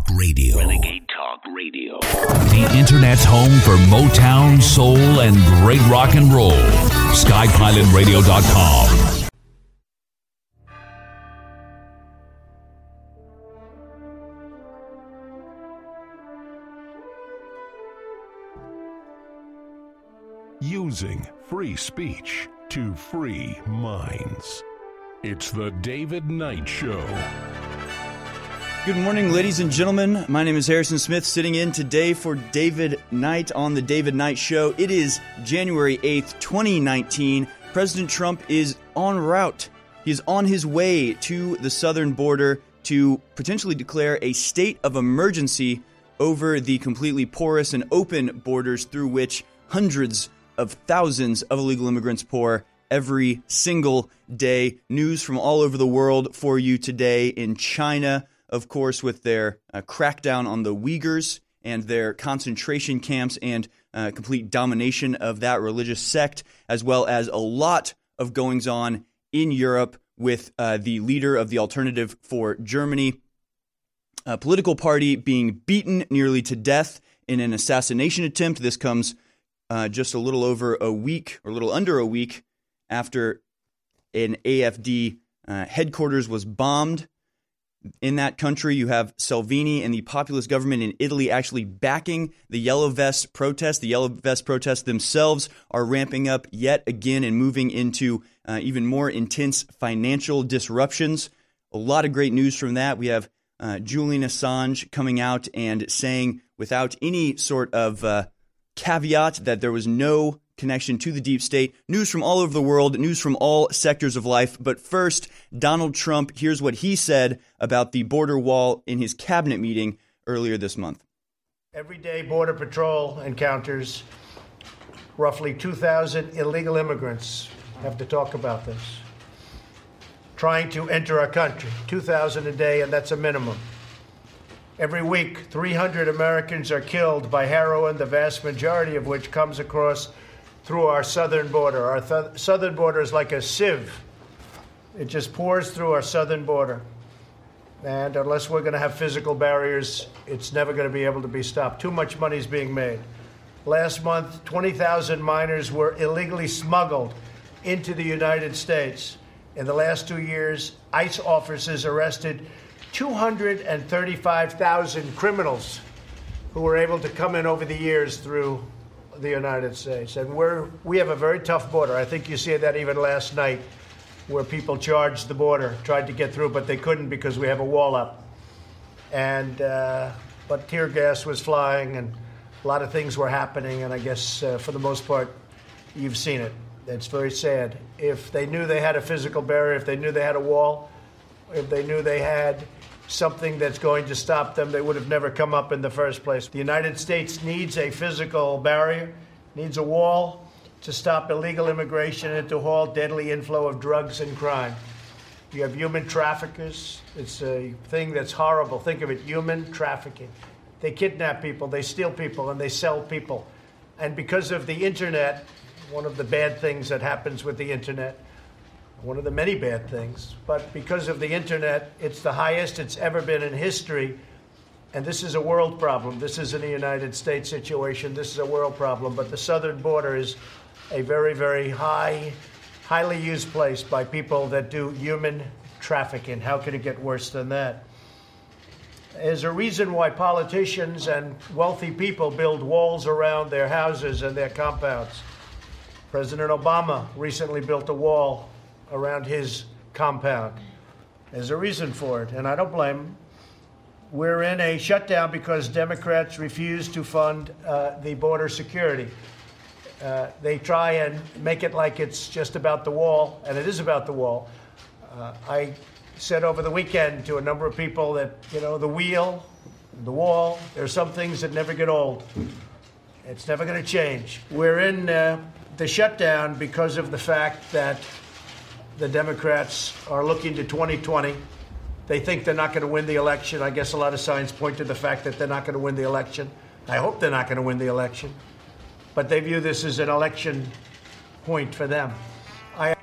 Talk Radio. Renegade Talk Radio. The Internet's home for Motown, soul, and great rock and roll. SkyPilotRadio.com. Using free speech to free minds. It's the David Knight Show. Good morning, ladies and gentlemen. My name is Harrison Smith, sitting in today for David Knight on the David Knight Show. It is January 8th, 2019. President Trump is en route. He is on his way to the southern border to potentially declare a state of emergency over the completely porous and open borders through which hundreds of thousands of illegal immigrants pour every single day. News from all over the world for you today in China, of course, with their uh, crackdown on the Uyghurs and their concentration camps and uh, complete domination of that religious sect, as well as a lot of goings on in Europe with uh, the leader of the Alternative for Germany a political party being beaten nearly to death in an assassination attempt. This comes uh, just a little over a week, or a little under a week, after an AFD uh, headquarters was bombed in that country. You have Salvini and the populist government in Italy actually backing the Yellow Vest protests. The Yellow Vest protests themselves are ramping up yet again and moving into uh, even more intense financial disruptions. A lot of great news from that. We have uh, Julian Assange coming out and saying, without any sort of uh, caveat, that there was no connection to the deep state. News from all over the world, news from all sectors of life. But first, Donald Trump, here's what he said about the border wall in his cabinet meeting earlier this month. Everyday Border Patrol encounters roughly 2,000 illegal immigrants. have to talk about this. Trying to enter our country, 2,000 a day, and that's a minimum. Every week, 300 Americans are killed by heroin, the vast majority of which comes across through our southern border. Our th- southern border is like a sieve, it just pours through our southern border. And unless we're going to have physical barriers, it's never going to be able to be stopped. Too much money is being made. Last month, 20,000 minors were illegally smuggled into the United States. In the last two years, ICE officers arrested 235,000 criminals who were able to come in over the years through the United States. And we're, we have a very tough border. I think you see that even last night, where people charged the border, tried to get through, but they couldn't because we have a wall up. And, uh, but tear gas was flying and a lot of things were happening. And I guess uh, for the most part, you've seen it. It's very sad. If they knew they had a physical barrier, if they knew they had a wall, if they knew they had something that's going to stop them, they would have never come up in the first place. The United States needs a physical barrier, needs a wall to stop illegal immigration and to halt deadly inflow of drugs and crime. You have human traffickers. It's a thing that's horrible. Think of it human trafficking. They kidnap people, they steal people, and they sell people. And because of the internet, one of the bad things that happens with the internet, one of the many bad things, but because of the internet, it's the highest it's ever been in history. And this is a world problem. This isn't a United States situation. This is a world problem. But the southern border is a very, very high, highly used place by people that do human trafficking. How could it get worse than that? There's a reason why politicians and wealthy people build walls around their houses and their compounds. President Obama recently built a wall around his compound. There's a reason for it, and I don't blame him. We're in a shutdown because Democrats refuse to fund uh, the border security. Uh, they try and make it like it's just about the wall, and it is about the wall. Uh, I said over the weekend to a number of people that, you know, the wheel, the wall, there's some things that never get old. It's never going to change. We're in uh, the shutdown because of the fact that the Democrats are looking to 2020. They think they're not going to win the election. I guess a lot of signs point to the fact that they're not going to win the election. I hope they're not going to win the election. But they view this as an election point for them. I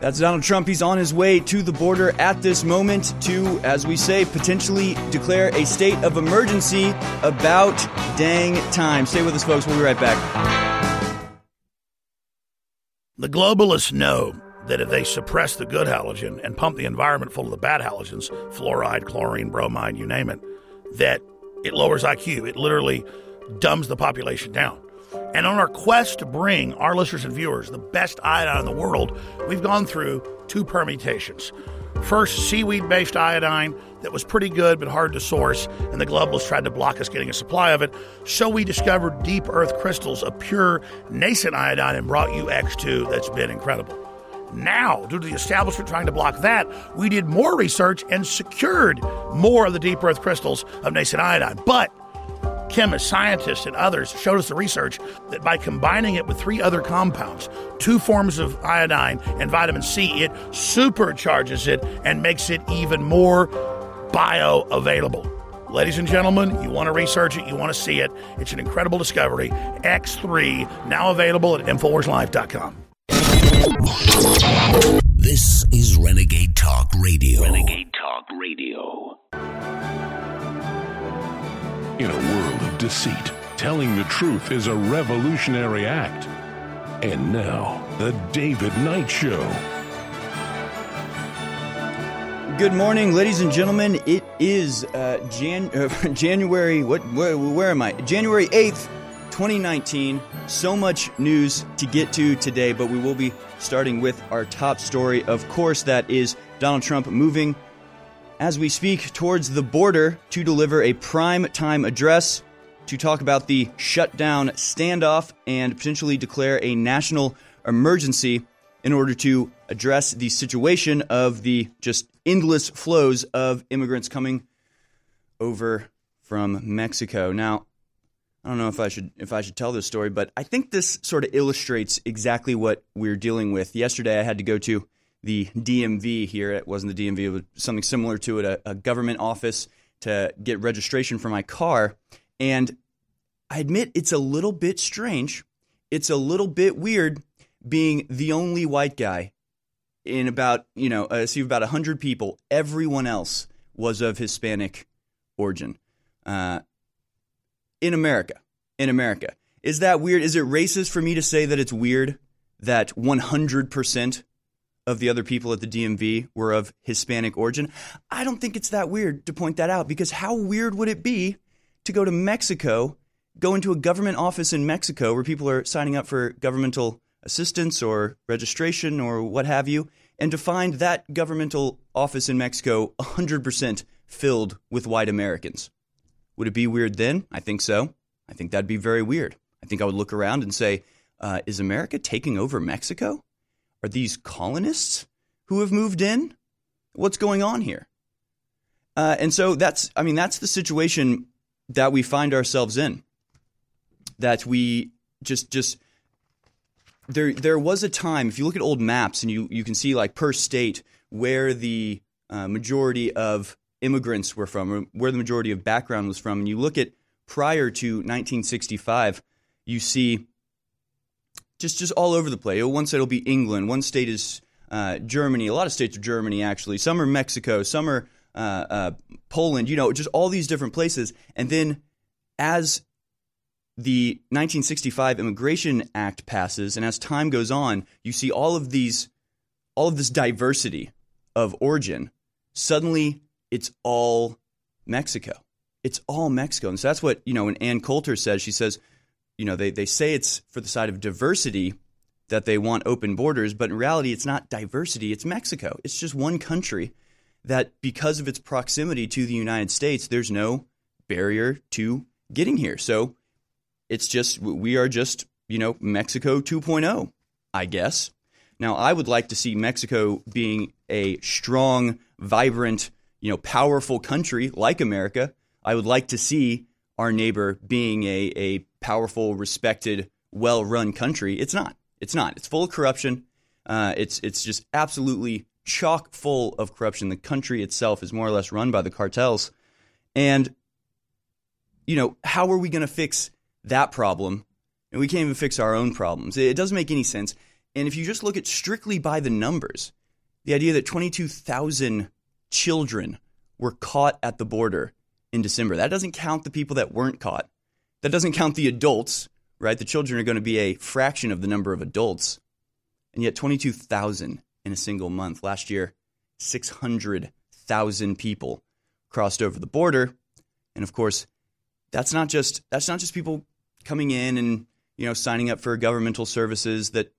That's Donald Trump. He's on his way to the border at this moment to, as we say, potentially declare a state of emergency about dang time. Stay with us, folks. We'll be right back. The globalists know that if they suppress the good halogen and pump the environment full of the bad halogens, fluoride, chlorine, bromide, you name it, that it lowers IQ. It literally dumbs the population down. And on our quest to bring our listeners and viewers the best iodine in the world, we've gone through two permutations. First, seaweed based iodine that was pretty good but hard to source, and the globalists tried to block us getting a supply of it. So we discovered deep earth crystals of pure nascent iodine and brought you X2 that's been incredible. Now, due to the establishment trying to block that, we did more research and secured more of the deep earth crystals of nascent iodine. But chemists, scientists, and others showed us the research that by combining it with three other compounds, two forms of iodine and vitamin C, it supercharges it and makes it even more bioavailable. Ladies and gentlemen, you want to research it, you want to see it. It's an incredible discovery. X3, now available at InfoWarsLife.com. This is Renegade Talk Radio. Renegade Talk Radio. In a world of deceit, telling the truth is a revolutionary act. And now, The David Knight Show. Good morning, ladies and gentlemen. It is uh, Jan- uh, January. What? Where, where am I? January eighth, 2019. So much news to get to today, but we will be starting with our top story. Of course, that is Donald Trump moving as we speak towards the border to deliver a prime time address to talk about the shutdown standoff and potentially declare a national emergency in order to address the situation of the just endless flows of immigrants coming over from Mexico. Now, I don't know if I should if I should tell this story, but I think this sort of illustrates exactly what we're dealing with. Yesterday, I had to go to the DMV here. It wasn't the DMV; it was something similar to it, a, a government office to get registration for my car. And I admit it's a little bit strange. It's a little bit weird being the only white guy in about you know uh, see about hundred people. Everyone else was of Hispanic origin. Uh, in America. In America. Is that weird? Is it racist for me to say that it's weird that 100% of the other people at the DMV were of Hispanic origin? I don't think it's that weird to point that out because how weird would it be to go to Mexico, go into a government office in Mexico where people are signing up for governmental assistance or registration or what have you, and to find that governmental office in Mexico 100% filled with white Americans? Would it be weird then? I think so. I think that'd be very weird. I think I would look around and say, uh, is America taking over Mexico? Are these colonists who have moved in? What's going on here? Uh, and so that's, I mean, that's the situation that we find ourselves in. That we just, just, there, there was a time, if you look at old maps and you, you can see like per state where the uh, majority of immigrants were from, where the majority of background was from, and you look at prior to 1965, you see just just all over the place. One state will be England, one state is uh, Germany. A lot of states are Germany actually. Some are Mexico, some are uh, uh, Poland. You know, just all these different places. And then as the 1965 Immigration Act passes, and as time goes on, you see all of these, all of this diversity of origin suddenly it's all Mexico. It's all Mexico. And so that's what, you know, when Ann Coulter says, she says, you know, they, they say it's for the side of diversity that they want open borders, but in reality, it's not diversity, it's Mexico. It's just one country that, because of its proximity to the United States, there's no barrier to getting here. So it's just, we are just, you know, Mexico 2.0, I guess. Now, I would like to see Mexico being a strong, vibrant, you know, powerful country like America. I would like to see our neighbor being a, a powerful, respected, well run country. It's not. It's not. It's full of corruption. Uh, it's it's just absolutely chock full of corruption. The country itself is more or less run by the cartels. And you know, how are we going to fix that problem? And we can't even fix our own problems. It doesn't make any sense. And if you just look at strictly by the numbers, the idea that 22,000 children were caught at the border in December, that doesn't count the people that weren't caught. That doesn't count the adults, right? The children are going to be a fraction of the number of adults. And yet 22,000 in a single month. Last year, 600,000 people crossed over the border. And of course, that's not just that's not just people coming in and you know signing up for governmental services that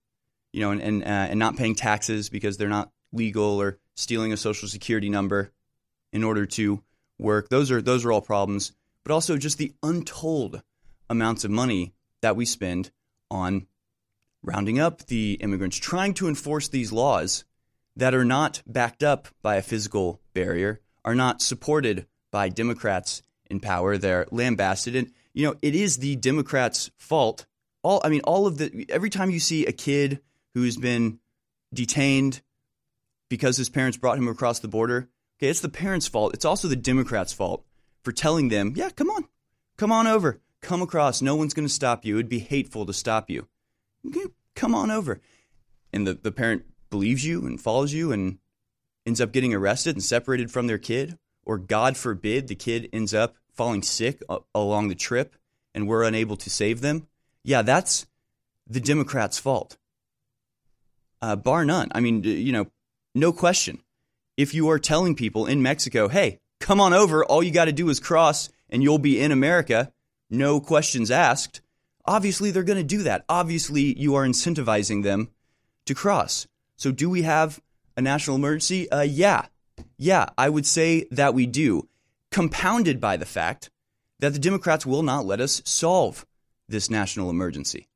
you know and and, uh, and not paying taxes because they're not legal or stealing a social security number in order to work. Those are those are all problems, but also just the untold amounts of money that we spend on rounding up the immigrants, trying to enforce these laws that are not backed up by a physical barrier, are not supported by Democrats in power. They're lambasted, and you know it is the Democrats' fault. All I mean, all of the every time you see a kid who's been detained because his parents brought him across the border, okay, it's the parents' fault. It's also the Democrats' fault for telling them, yeah, come on, come on over, come across. No one's going to stop you. It'd be hateful to stop you. Okay, come on over. And the, the parent believes you and follows you and ends up getting arrested and separated from their kid. Or God forbid, the kid ends up falling sick along the trip and we're unable to save them. Yeah, that's the Democrats' fault. Uh, bar none. I mean, you know, no question. If you are telling people in Mexico, hey, come on over, all you got to do is cross and you'll be in America, no questions asked, obviously they're going to do that. Obviously, you are incentivizing them to cross. So, do we have a national emergency? Uh, yeah. Yeah, I would say that we do, compounded by the fact that the Democrats will not let us solve this national emergency.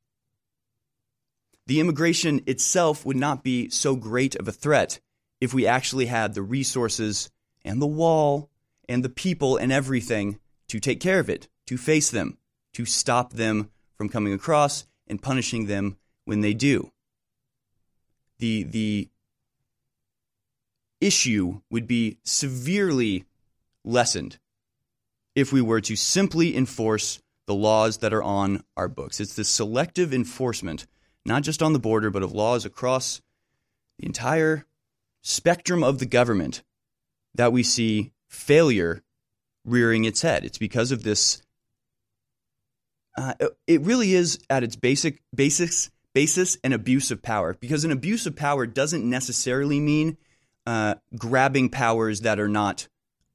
The immigration itself would not be so great of a threat if we actually had the resources and the wall and the people and everything to take care of it, to face them, to stop them from coming across and punishing them when they do. The, the issue would be severely lessened if we were to simply enforce the laws that are on our books. It's the selective enforcement, not just on the border, but of laws across the entire spectrum of the government that we see failure rearing its head. It's because of this. Uh, it really is at its basic basics basis an abuse of power because an abuse of power doesn't necessarily mean uh, grabbing powers that are not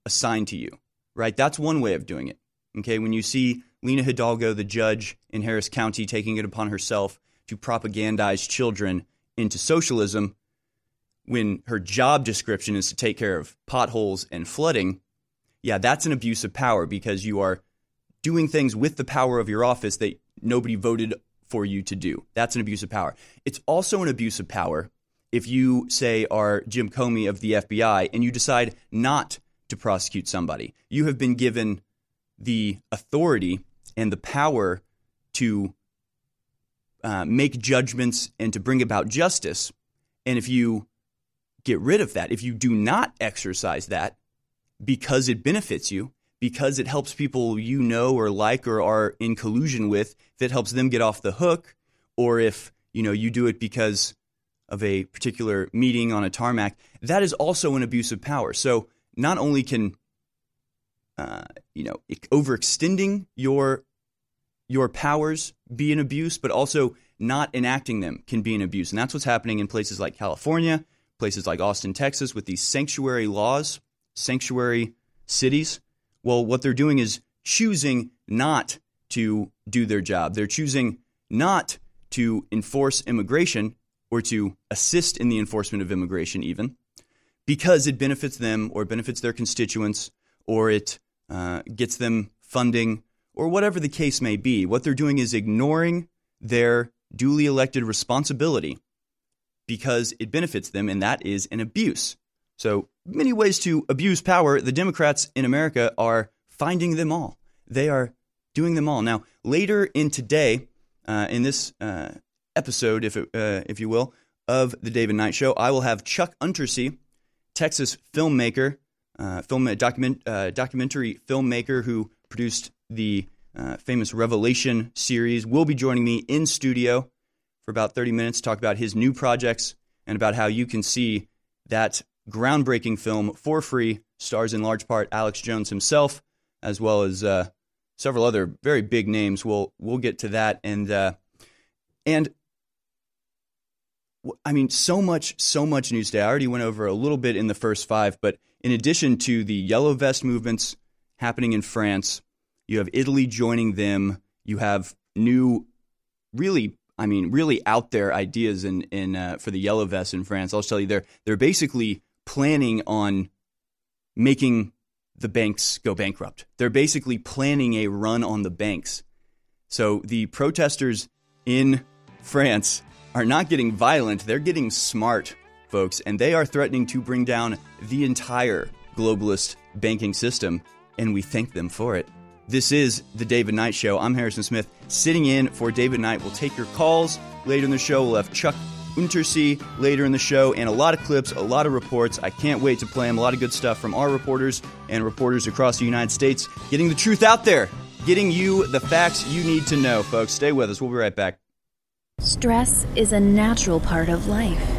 assigned to you. Right? That's one way of doing it. Okay, when you see Lina Hidalgo, the judge in Harris County, taking it upon herself to propagandize children into socialism, when her job description is to take care of potholes and flooding, yeah, that's an abuse of power because you are doing things with the power of your office that nobody voted for you to do. That's an abuse of power. It's also an abuse of power if you say are Jim Comey of the FBI and you decide not to prosecute somebody. You have been given the authority and the power to uh, make judgments and to bring about justice. And if you get rid of that, if you do not exercise that because it benefits you, because it helps people you know or like or are in collusion with, it helps them get off the hook, or if you know you do it because of a particular meeting on a tarmac, that is also an abuse of power. So not only can uh, you know overextending your your powers be an abuse, but also not enacting them can be an abuse, and that's what's happening in places like California, places like Austin, Texas, with these sanctuary laws, sanctuary cities. Well, what they're doing is choosing not to do their job. They're choosing not to enforce immigration or to assist in the enforcement of immigration, even because it benefits them or benefits their constituents or it uh, gets them funding or whatever the case may be. What they're doing is ignoring their duly elected responsibility because it benefits them, and that is an abuse. So, many ways to abuse power. The Democrats in America are finding them all. They are doing them all. Now, later in today, uh, in this uh, episode, if, it, uh, if you will, of the David Knight Show, I will have Chuck Untersee, Texas filmmaker, uh, film document, uh, documentary filmmaker who produced the uh, famous Revelation series, will be joining me in studio for about 30 minutes, talk about his new projects and about how you can see that groundbreaking film for free. Stars in large part Alex Jones himself, as well as uh, several other very big names. We'll we'll get to that and uh, and I mean so much so much news today. I already went over a little bit in the first five, but in addition to the yellow vest movements happening in France, you have Italy joining them. You have new, really I mean, really out there ideas in in uh, for the yellow vests in France. I'll tell you, they're they're basically planning on making the banks go bankrupt. They're basically planning a run on the banks. So the protesters in France are not getting violent; they're getting smart, folks, and they are threatening to bring down the entire globalist banking system, and we thank them for it. This is the David Knight Show. I'm Harrison Smith, sitting in for David Knight. We'll take your calls later in the show. We'll have Chuck Untersee later in the show, and a lot of clips, a lot of reports. I can't wait to play them. A lot of good stuff from our reporters and reporters across the United States, getting the truth out there, getting you the facts you need to know, folks. Stay with us. We'll be right back. Stress is a natural part of life.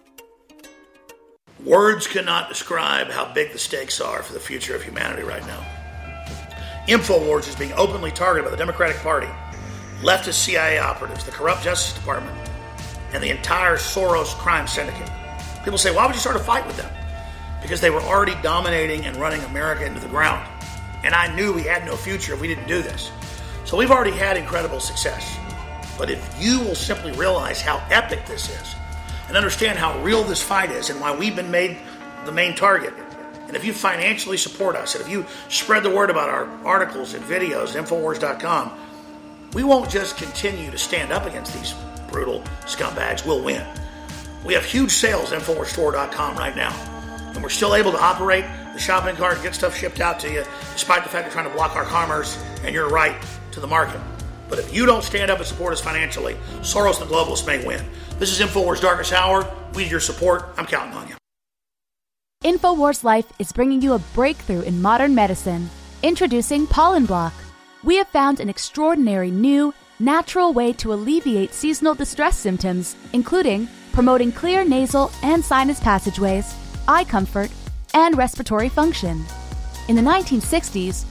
Words cannot describe how big the stakes are for the future of humanity right now. InfoWars is being openly targeted by the Democratic Party, leftist CIA operatives, the corrupt Justice Department, and the entire Soros crime syndicate. People say, why would you start a fight with them? Because they were already dominating and running America into the ground. And I knew we had no future if we didn't do this. So we've already had incredible success. But if you will simply realize how epic this is, and understand how real this fight is and why we've been made the main target. And if you financially support us, and if you spread the word about our articles and videos Infowars.com, we won't just continue to stand up against these brutal scumbags, we'll win. We have huge sales at InfoWarsStore.com right now. And we're still able to operate the shopping cart and get stuff shipped out to you, despite the fact they're trying to block our commerce and your right to the market. But if you don't stand up and support us financially, Soros and the globalists may win. This is InfoWars Darkest Hour. We need your support. I'm counting on you. InfoWars Life is bringing you a breakthrough in modern medicine. Introducing Pollen Block. We have found an extraordinary new, natural way to alleviate seasonal distress symptoms, including promoting clear nasal and sinus passageways, eye comfort, and respiratory function. In the 1960s,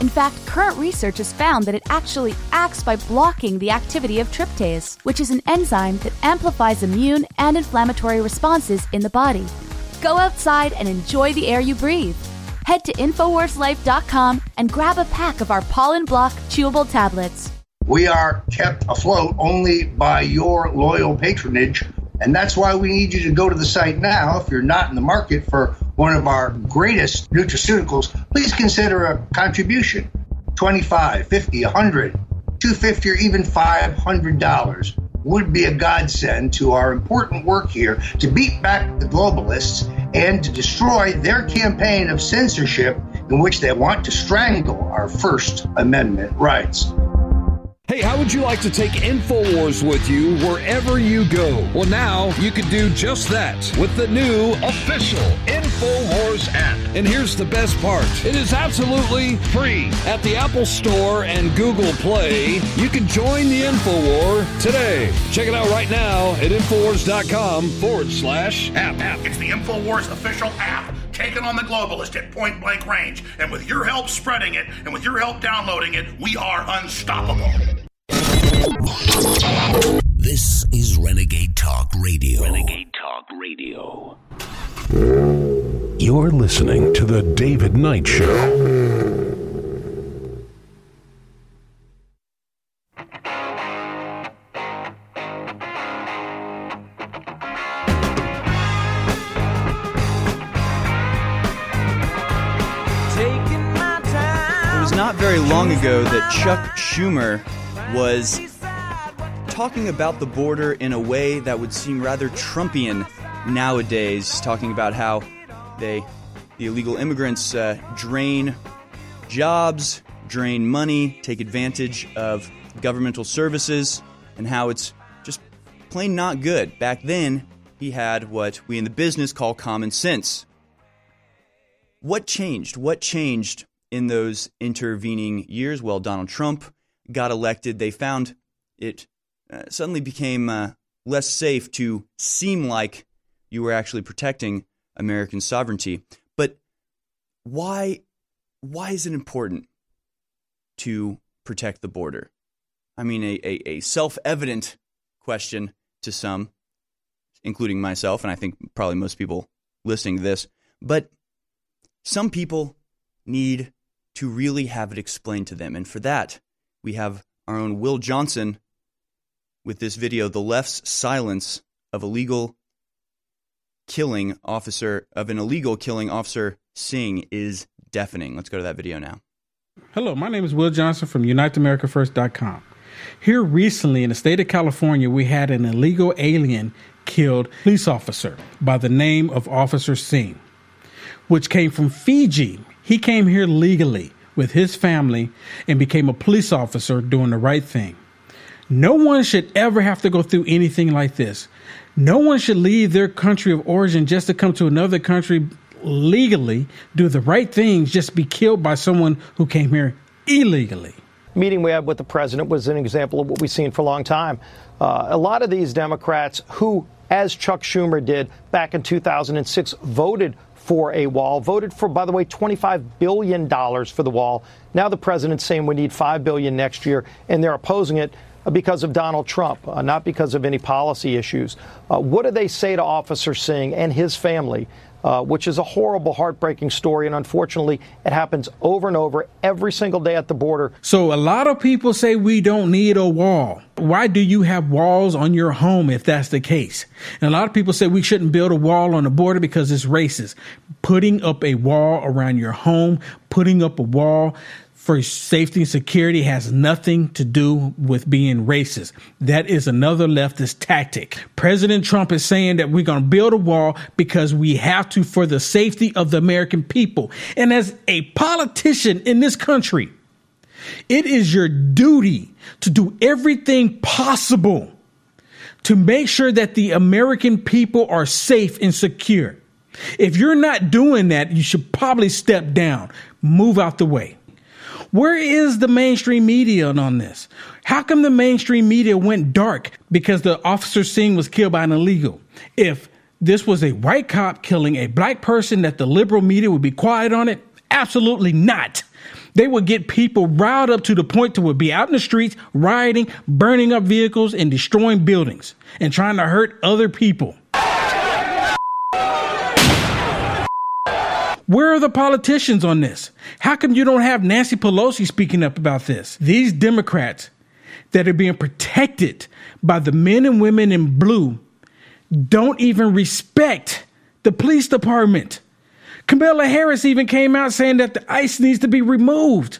In fact, current research has found that it actually acts by blocking the activity of tryptase, which is an enzyme that amplifies immune and inflammatory responses in the body. Go outside and enjoy the air you breathe. Head to InfoWarsLife.com and grab a pack of our Pollen Block chewable tablets. We are kept afloat only by your loyal patronage, and that's why we need you to go to the site now. If you're not in the market for one of our greatest nutraceuticals, please consider a contribution 25 50 100 250 or even $500 would be a godsend to our important work here to beat back the globalists and to destroy their campaign of censorship in which they want to strangle our First Amendment rights. Hey how would you like to take InfoWars with you wherever you go? Well, now you can do just that with the new official InfoWars app. And here's the best part it is absolutely free. At the Apple Store and Google Play, you can join the InfoWar today. Check it out right now at InfoWars.com forward slash app. It's the InfoWars official app taking on the globalist at point blank range. And with your help spreading it and with your help downloading it, we are unstoppable. This is Renegade Talk Radio. Renegade Talk Radio. You're listening to The David Knight Show. Not very long ago that Chuck Schumer was talking about the border in a way that would seem rather Trumpian nowadays, talking about how they, the illegal immigrants, uh, drain jobs, drain money, take advantage of governmental services, and how it's just plain not good. Back then, he had what we in the business call common sense. What changed? What changed in those intervening years? Well, Donald Trump got elected. They found it uh, suddenly became uh, less safe to seem like you were actually protecting American sovereignty. But why? Why is it important to protect the border? I mean, a, a, a self evident question to some, including myself, and I think probably most people listening to this. But some people need to really have it explained to them. And for that, we have our own Will Johnson with this video The Left's Silence of Illegal Killing Officer of an Illegal Killing Officer Singh is deafening. Let's go to that video now. Hello, my name is Will Johnson from UniteAmericaFirst.com. Here recently in the state of California, we had an illegal alien killed police officer by the name of Officer Singh, which came from Fiji. He came here legally with his family and became a police officer doing the right thing. No one should ever have to go through anything like this. No one should leave their country of origin just to come to another country legally, do the right things, just be killed by someone who came here illegally. Meeting we had with the president was an example of what we've seen for a long time. Uh, a lot of these Democrats who, as Chuck Schumer did back in 2006, voted for a wall, voted for, by the way, $25 billion for the wall. Now the president's saying we need 5 billion next year, and they're opposing it because of Donald Trump, uh, not because of any policy issues. Uh, what do they say to Officer Singh and his family? Uh, which is a horrible, heartbreaking story. And unfortunately, it happens over and over every single day at the border. So, a lot of people say we don't need a wall. Why do you have walls on your home if that's the case? And a lot of people say we shouldn't build a wall on the border because it's racist. Putting up a wall around your home, putting up a wall for safety and security has nothing to do with being racist. That is another leftist tactic. President Trump is saying that we're going to build a wall because we have to for the safety of the American people. And as a politician in this country, it is your duty to do everything possible to make sure that the American people are safe and secure. If you're not doing that, you should probably step down, move out the way. Where is the mainstream media on this? How come the mainstream media went dark because the officer Singh was killed by an illegal? If this was a white cop killing a black person, that the liberal media would be quiet on it? Absolutely not. They would get people riled up to the point to would be out in the streets, rioting, burning up vehicles, and destroying buildings, and trying to hurt other people. Where are the politicians on this? How come you don't have Nancy Pelosi speaking up about this? These Democrats that are being protected by the men and women in blue don't even respect the police department. Kamala Harris even came out saying that the ICE needs to be removed,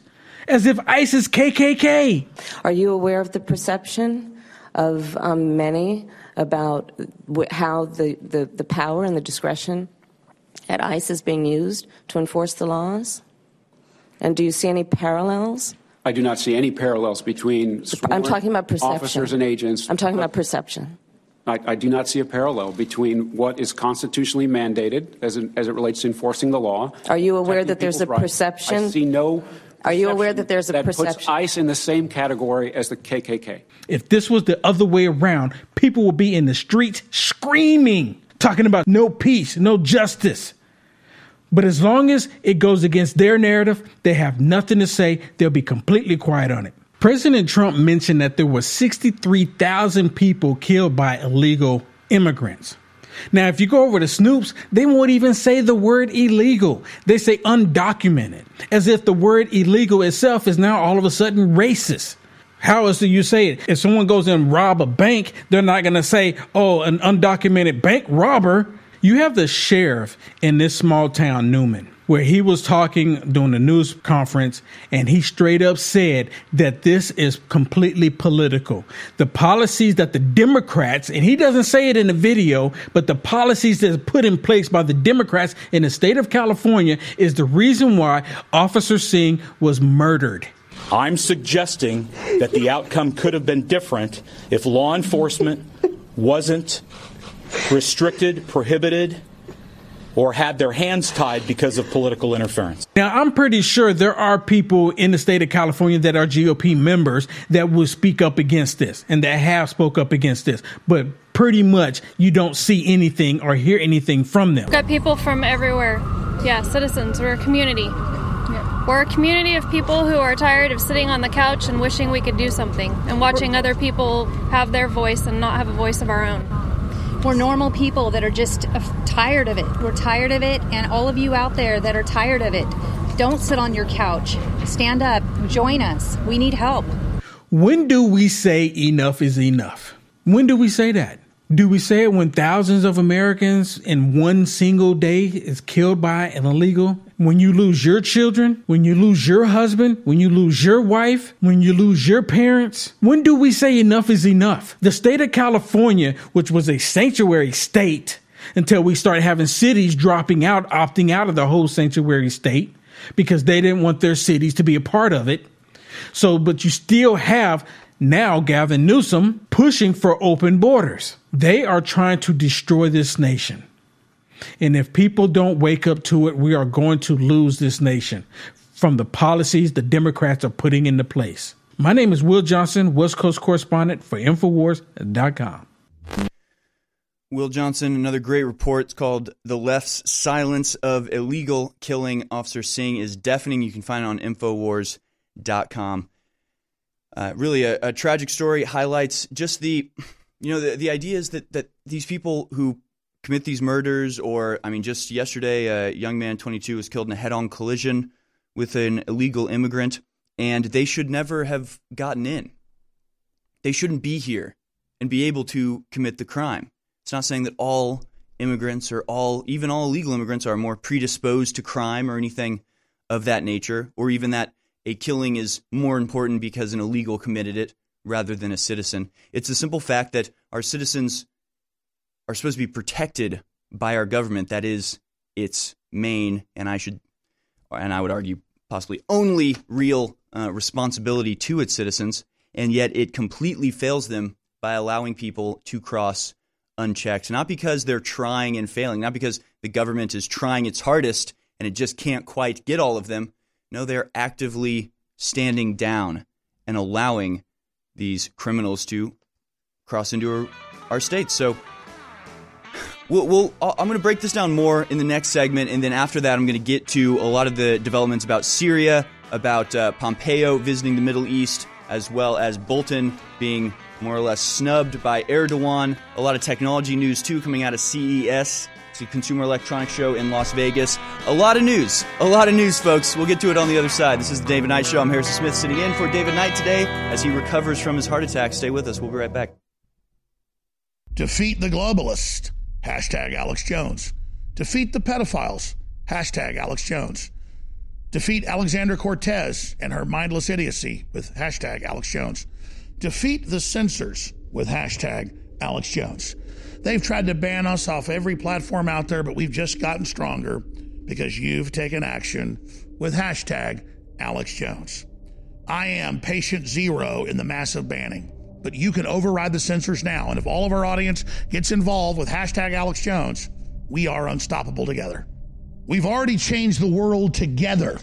as if ICE is KKK. Are you aware of the perception of um, many about how the, the, the power and the discretion at ICE is being used to enforce the laws? And do you see any parallels I do not see any parallels between I'm talking about perception. officers and agents. I'm talking about perception. I, I do not see a parallel between what is constitutionally mandated as it, as it relates to enforcing the law. Are you aware that there's a rights. perception? I see no. Are you aware that there's a that puts perception? ICE in the same category as the KKK? If this was the other way around, people would be in the streets screaming, talking about no peace, no justice. But as long as it goes against their narrative, they have nothing to say. They'll be completely quiet on it. President Trump mentioned that there were 63,000 people killed by illegal immigrants. Now, if you go over to Snopes, they won't even say the word illegal. They say undocumented, as if the word illegal itself is now all of a sudden racist. How else do you say it? If someone goes and rob a bank, they're not going to say, oh, an undocumented bank robber. You have the sheriff in this small town, Newman, where he was talking during the news conference and he straight up said that this is completely political. The policies that the Democrats, and he doesn't say it in the video, but the policies that are put in place by the Democrats in the state of California is the reason why Officer Singh was murdered. I'm suggesting that the outcome could have been different if law enforcement wasn't restricted, prohibited, or had their hands tied because of political interference. Now, I'm pretty sure there are people in the state of California that are GOP members that will speak up against this and that have spoke up against this, but pretty much you don't see anything or hear anything from them. We've Got people from everywhere. Yeah, citizens. We're a community. We're a community of people who are tired of sitting on the couch and wishing we could do something and watching other people have their voice and not have a voice of our own. We're normal people that are just tired of it. We're tired of it, and all of you out there that are tired of it, don't sit on your couch. Stand up, join us. We need help. When do we say enough is enough? When do we say that? Do we say it when thousands of Americans in one single day is killed by an illegal? When you lose your children? When you lose your husband? When you lose your wife? When you lose your parents? When do we say enough is enough? The state of California, which was a sanctuary state until we started having cities dropping out, opting out of the whole sanctuary state because they didn't want their cities to be a part of it. So, but you still have now Gavin Newsom pushing for open borders. They are trying to destroy this nation. And if people don't wake up to it, we are going to lose this nation from the policies the Democrats are putting into place. My name is Will Johnson, West Coast correspondent for Infowars.com. Will Johnson, another great report. It's called The Left's Silence of Illegal Killing Officer Singh is Deafening. You can find it on Infowars.com. Uh, really, a, a, tragic story highlights just the, you know, the, the idea is that, that these people who commit these murders, or, I mean, just yesterday, a young man, 22, was killed in a head on collision with an illegal immigrant, and they should never have gotten in. They shouldn't be here and be able to commit the crime. It's not saying that all immigrants or all, even all illegal immigrants, are more predisposed to crime or anything of that nature, or even that a killing is more important because an illegal committed it rather than a citizen. It's the simple fact that our citizens are supposed to be protected by our government. That is its main, and I should, and I would argue, possibly only real uh, responsibility to its citizens, and yet it completely fails them by allowing people to cross unchecked. Not because they're trying and failing, not because the government is trying its hardest and it just can't quite get all of them. No, they're actively standing down and allowing these criminals to cross into our, our state. So, we'll, we'll, I'm going to break this down more in the next segment, and then after that, I'm going to get to a lot of the developments about Syria, about uh, Pompeo visiting the Middle East, as well as Bolton being more or less snubbed by Erdogan. A lot of technology news too coming out of CES. Consumer Electronics Show in Las Vegas. A lot of news. A lot of news, folks. We'll get to it on the other side. This is the David Knight Show. I'm Harrison Smith sitting in for David Knight today as he recovers from his heart attack. Stay with us. We'll be right back. Defeat the globalist. Hashtag Alex Jones. Defeat the pedophiles. Hashtag Alex Jones. Defeat Alexander Cortez and her mindless idiocy with hashtag Alex Jones. Defeat the censors with hashtag Alex Jones. They've tried to ban us off every platform out there, but we've just gotten stronger because you've taken action with hashtag Alex Jones. I am patient zero in the massive banning. But you can override the censors now. And if all of our audience gets involved with hashtag Alex Jones, we are unstoppable together. We've already changed the world together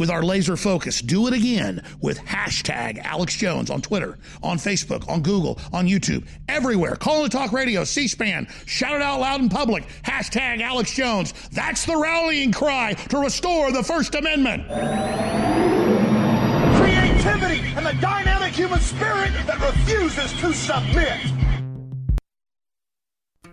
with our laser focus. Do it again with hashtag Alex Jones on Twitter, on Facebook, on Google, on YouTube, everywhere. Call and Talk Radio, C SPAN. Shout it out loud in public. Hashtag Alex Jones. That's the rallying cry to restore the First Amendment. Creativity and the dynamic human spirit that refuses to submit.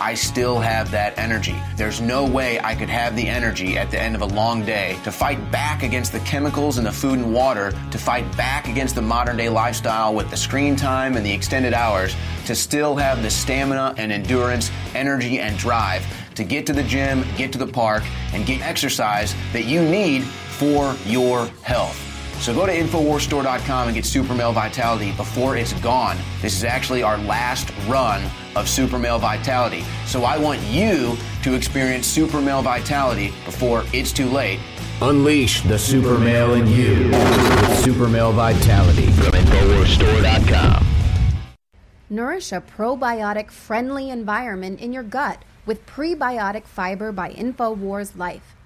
I still have that energy. There's no way I could have the energy at the end of a long day to fight back against the chemicals in the food and water, to fight back against the modern day lifestyle with the screen time and the extended hours, to still have the stamina and endurance, energy and drive to get to the gym, get to the park, and get exercise that you need for your health. So go to InfoWarsStore.com and get Super Male Vitality before it's gone. This is actually our last run of Super Male Vitality. So I want you to experience Super Male Vitality before it's too late. Unleash the super male in you with Super Male Vitality from InfoWarsStore.com. Nourish a probiotic friendly environment in your gut with prebiotic fiber by InfoWars Life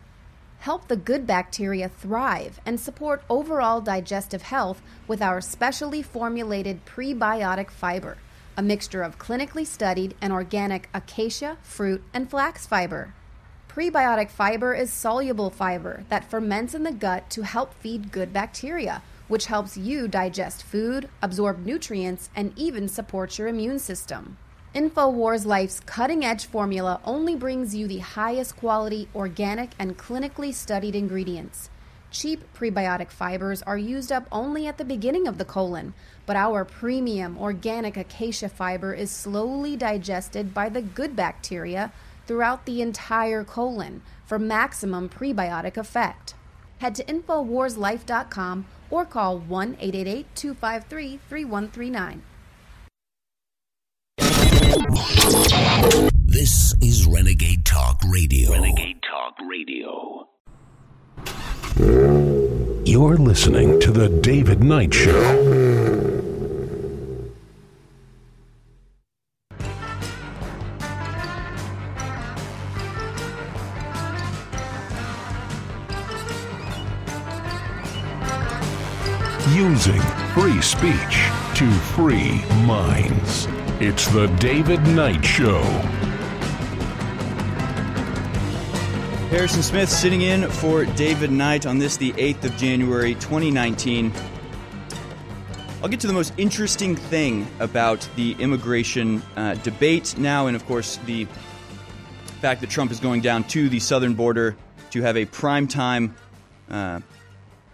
help the good bacteria thrive and support overall digestive health with our specially formulated prebiotic fiber, a mixture of clinically studied and organic acacia, fruit, and flax fiber. Prebiotic fiber is soluble fiber that ferments in the gut to help feed good bacteria, which helps you digest food, absorb nutrients, and even support your immune system. InfoWars Life's cutting edge formula only brings you the highest quality, organic, and clinically studied ingredients. Cheap prebiotic fibers are used up only at the beginning of the colon, but our premium organic acacia fiber is slowly digested by the good bacteria throughout the entire colon for maximum prebiotic effect. Head to InfoWarsLife.com or call 1 888 253 3139. This is Renegade Talk Radio. Renegade Talk Radio. You're listening to The David Knight Show. Using free speech to free minds. It's The David Knight Show. Harrison Smith sitting in for David Knight on this, the 8th of January, 2019. I'll get to the most interesting thing about the immigration uh, debate now, and of course, the fact that Trump is going down to the southern border to have a primetime uh,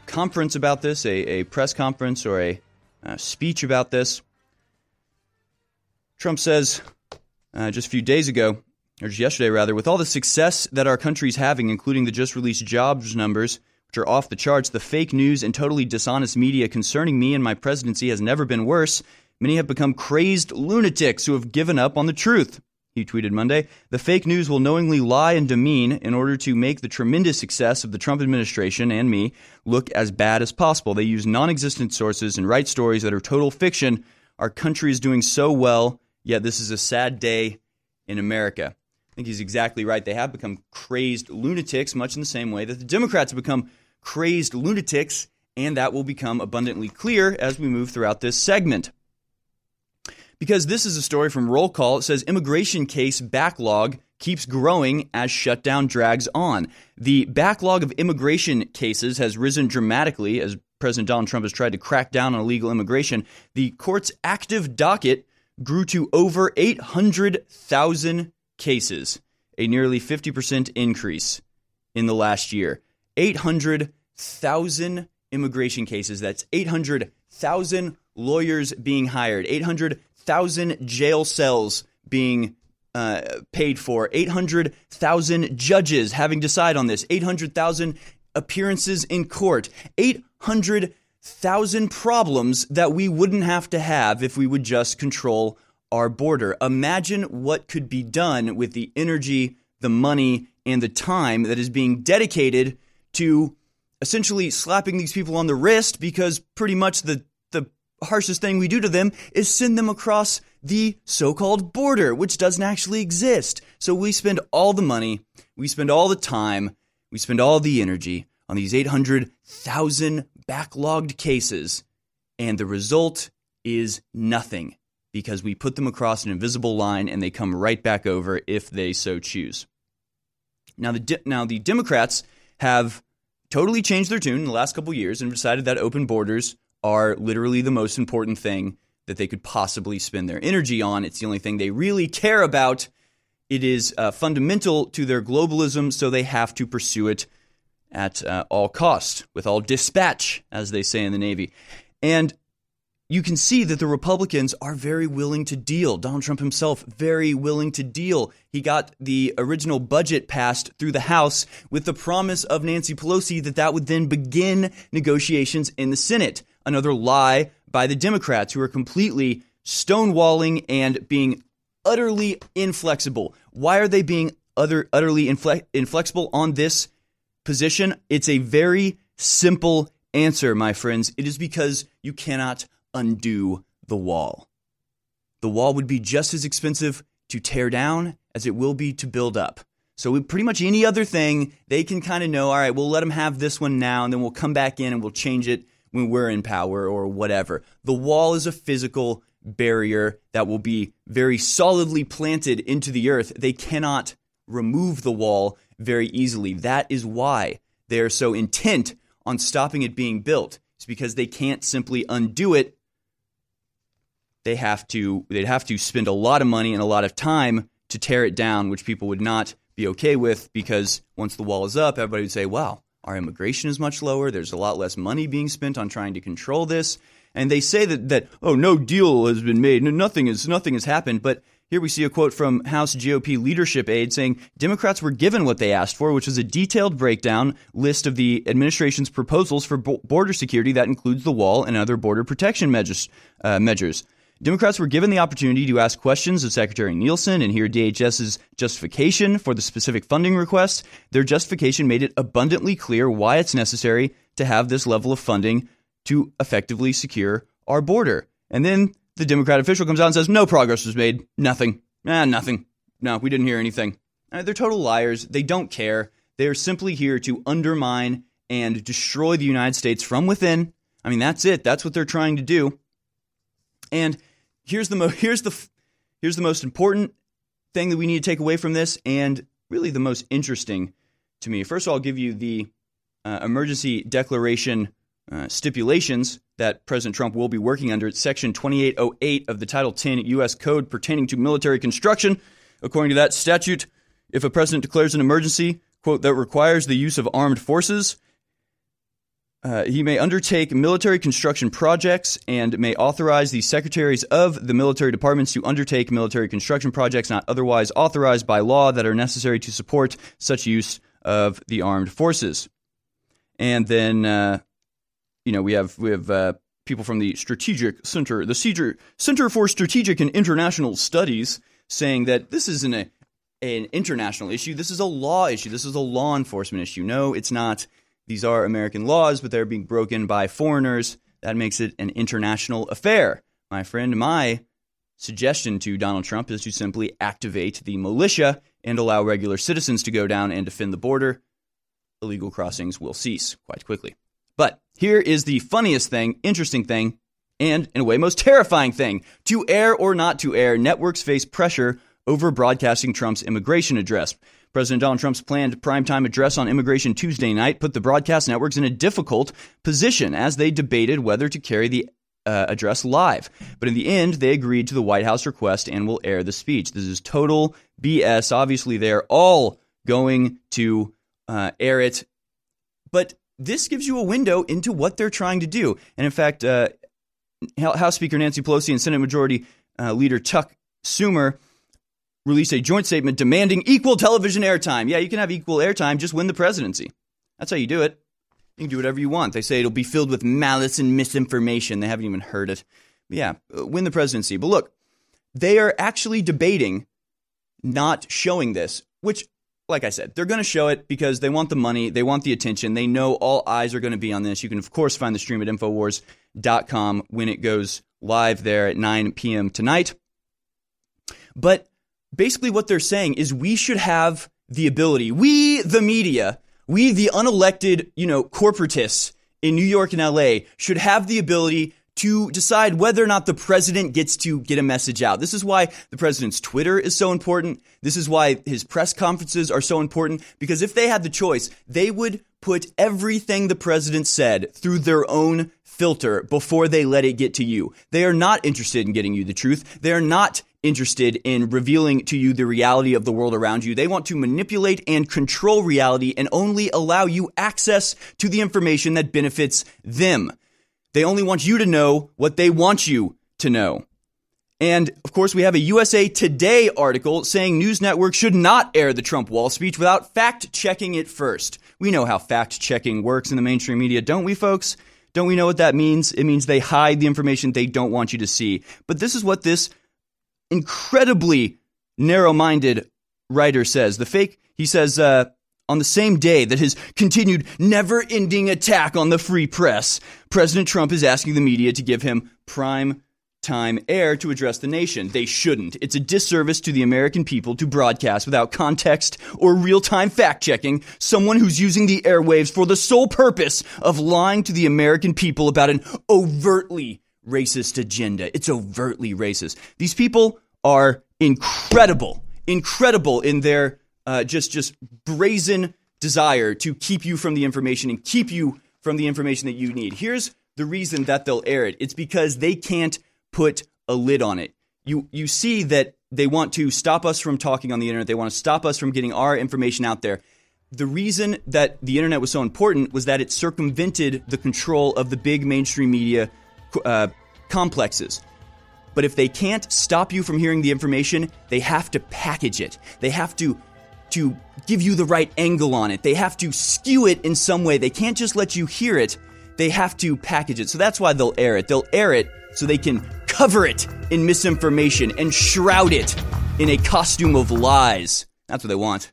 conference about this, a, a, press conference or a uh, speech about this. Trump says uh, just a few days ago, or just yesterday rather, with all the success that our country is having, including the just released jobs numbers, which are off the charts, the fake news and totally dishonest media concerning me and my presidency has never been worse. Many have become crazed lunatics who have given up on the truth. He tweeted Monday The fake news will knowingly lie and demean in order to make the tremendous success of the Trump administration and me look as bad as possible. They use non existent sources and write stories that are total fiction. Our country is doing so well, yet this is a sad day in America. I think he's exactly right. They have become crazed lunatics, much in the same way that the Democrats have become crazed lunatics, and that will become abundantly clear as we move throughout this segment because this is a story from Roll Call. It says immigration case backlog keeps growing as shutdown drags on. The backlog of immigration cases has risen dramatically as President Donald Trump has tried to crack down on illegal immigration. The court's active docket grew to over 800,000 cases, a nearly 50% increase in the last year. 800,000 immigration cases. That's 800,000 lawyers being hired, 800 800,000 jail cells being uh, paid for, 800,000 judges having to decide on this, 800,000 appearances in court, 800,000 problems that we wouldn't have to have if we would just control our border. Imagine what could be done with the energy, the money, and the time that is being dedicated to essentially slapping these people on the wrist because pretty much the harshest thing we do to them is send them across the so called border, which doesn't actually exist. So we spend all the money, we spend all the time, we spend all the energy on these 800,000 backlogged cases, and the result is nothing because we put them across an invisible line and they come right back over if they so choose. Now the now the Democrats have totally changed their tune in the last couple years and decided that open borders are literally the most important thing that they could possibly spend their energy on. It's the only thing they really care about. It is uh, fundamental to their globalism, so they have to pursue it at uh, all cost, with all dispatch, as they say in the Navy. And you can see that the Republicans are very willing to deal. Donald Trump himself, very willing to deal. He got the original budget passed through the House with the promise of Nancy Pelosi that that would then begin negotiations in the Senate another lie by the Democrats who are completely stonewalling and being utterly inflexible. Why are they being other, utterly infle- inflexible on this position? It's a very simple answer, my friends. It is because you cannot undo the wall. The wall would be just as expensive to tear down as it will be to build up. So pretty much any other thing, they can kind of know, all right, we'll let them have this one now, and then we'll come back in and we'll change it when we're in power or whatever. The wall is a physical barrier that will be very solidly planted into the earth. They cannot remove the wall very easily. That is why they are so intent on stopping it being built. It's because they can't simply undo it. They have to they'd have to spend a lot of money and a lot of time to tear it down, which people would not be okay with because once the wall is up, everybody would say, "Wow, our immigration is much lower. There's a lot less money being spent on trying to control this. And they say that, that oh, no deal has been made. Nothing, is, nothing has happened. But here we see a quote from House GOP leadership aide saying Democrats were given what they asked for, which was a detailed breakdown list of the administration's proposals for border security that includes the wall and other border protection measures. Uh, measures. Democrats were given the opportunity to ask questions of Secretary Nielsen and hear DHS's justification for the specific funding request. Their justification made it abundantly clear why it's necessary to have this level of funding to effectively secure our border. And then the Democrat official comes out and says, no progress was made. Nothing. Ah, nothing. No, we didn't hear anything. Uh, they're total liars. They don't care. They're simply here to undermine and destroy the United States from within. I mean, that's it. That's what they're trying to do. And here's the mo- here's the here's the most important thing that we need to take away from this, and really the most interesting to me. First of all, I'll give you the uh, emergency declaration uh, stipulations that President Trump will be working under. It's Section 2808 of the Title 10 U.S. Code pertaining to military construction. According to that statute, if a president declares an emergency, quote, that requires the use of armed forces, uh, he may undertake military construction projects and may authorize the secretaries of the military departments to undertake military construction projects not otherwise authorized by law that are necessary to support such use of the armed forces. And then, uh, you know, we have we have uh, people from the Strategic Center, the Cedar Center for Strategic and International Studies, saying that this isn't a an international issue. This is a law issue. This is a law enforcement issue. No, it's not. These are American laws, but they're being broken by foreigners. That makes it an international affair. My friend, my suggestion to Donald Trump is to simply activate the militia and allow regular citizens to go down and defend the border. Illegal crossings will cease quite quickly. But here is the funniest thing, interesting thing, and in a way, most terrifying thing. To air or not to air, networks face pressure over broadcasting Trump's immigration address. President Donald Trump's planned primetime address on immigration Tuesday night put the broadcast networks in a difficult position as they debated whether to carry the uh, address live. But in the end, they agreed to the White House request and will air the speech. This is total BS. Obviously, they're all going to uh, air it. But this gives you a window into what they're trying to do. And in fact, uh, House Speaker Nancy Pelosi and Senate Majority uh, Leader Chuck Schumer released a joint statement demanding equal television airtime. Yeah, you can have equal airtime, just win the presidency. That's how you do it. You can do whatever you want. They say it'll be filled with malice and misinformation. They haven't even heard it. But yeah, uh, win the presidency. But look, they are actually debating not showing this, which, like I said, they're going to show it because they want the money, they want the attention. They know all eyes are going to be on this. You can, of course, find the stream at Infowars.com when it goes live there at 9 p.m. tonight. But basically what they're saying is we should have the ability, we, the media, we, the unelected, you know, corporatists in New York and LA, should have the ability to decide whether or not the president gets to get a message out. This is why the president's Twitter is so important. This is why his press conferences are so important because if they had the choice, they would put everything the president said through their own filter before they let it get to you. They are not interested in getting you the truth. They are not interested in revealing to you the reality of the world around you. They want to manipulate and control reality and only allow you access to the information that benefits them. They only want you to know what they want you to know. And of course, we have a USA Today article saying news networks should not air the Trump wall speech without fact checking it first. We know how fact checking works in the mainstream media, don't we, folks? Don't we know what that means? It means they hide the information they don't want you to see. But this is what this incredibly narrow minded writer says. The fake, he says, uh, on the same day that his continued never ending attack on the free press, President Trump is asking the media to give him prime time air to address the nation. They shouldn't. It's a disservice to the American people to broadcast without context or real time fact checking someone who's using the airwaves for the sole purpose of lying to the American people about an overtly racist agenda. It's overtly racist. These people are incredible, incredible in their uh, just just brazen desire to keep you from the information and keep you from the information that you need. Here's the reason that they'll air it. It's because they can't put a lid on it. You you see that they want to stop us from talking on the internet. They want to stop us from getting our information out there. The reason that the internet was so important was that it circumvented the control of the big mainstream media uh, complexes. But if they can't stop you from hearing the information, they have to package it. They have to to give you the right angle on it. They have to skew it in some way. They can't just let you hear it. They have to package it. So that's why they'll air it. They'll air it so they can cover it in misinformation and shroud it in a costume of lies. That's what they want.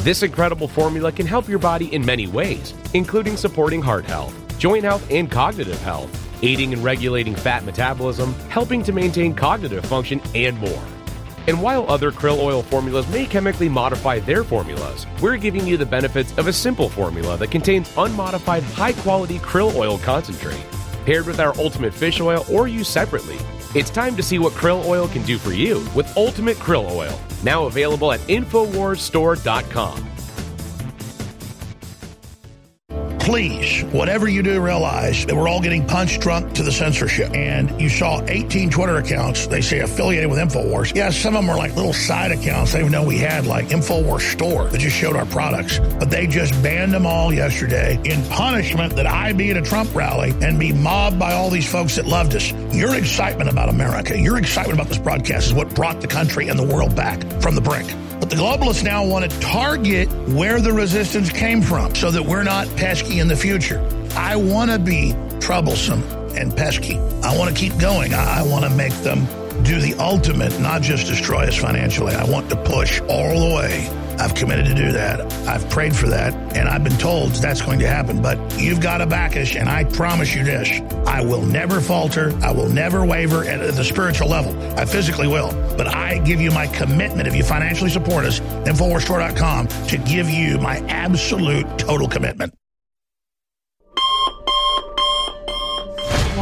This incredible formula can help your body in many ways, including supporting heart health, joint health, and cognitive health aiding and regulating fat metabolism, helping to maintain cognitive function, and more. And while other krill oil formulas may chemically modify their formulas, we're giving you the benefits of a simple formula that contains unmodified high quality krill oil concentrate. Paired with our ultimate fish oil or used separately, it's time to see what krill oil can do for you with Ultimate Krill Oil, now available at InfoWarsStore.com. please, whatever you do, realize that we're all getting punched drunk to the censorship. And you saw 18 Twitter accounts, they say affiliated with InfoWars. Yeah, some of them were like little side accounts. I didn't know we had, like InfoWars Store that just showed our products. But they just banned them all yesterday in punishment that I be at a Trump rally and be mobbed by all these folks that loved us. Your excitement about America, your excitement about this broadcast is what brought the country and the world back from the brink. But the globalists now want to target where the resistance came from so that we're not pesky in the future. I want to be troublesome and pesky. I want to keep going. I, want to make them do the ultimate, not just destroy us financially. I want to push all the way. I've committed to do that. I've prayed for that, and I've been told that's going to happen. But you've got to back us, and I promise you this I will never falter. I will never waver at the spiritual level. I physically will. But I give you my commitment, if you financially support us, InfoWarsStore.com, to give you my absolute total commitment.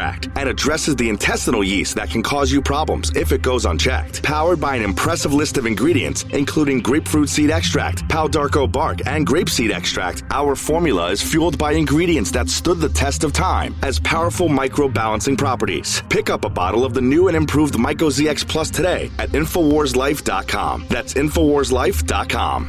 and addresses the intestinal yeast that can cause you problems if it goes unchecked. Powered by an impressive list of ingredients, including grapefruit seed extract, pau d'arco bark, and grapeseed extract, our formula is fueled by ingredients that stood the test of time as powerful microbalancing properties. Pick up a bottle of the new and improved MycoZX Plus today at InfoWarsLife.com. That's InfoWarsLife.com.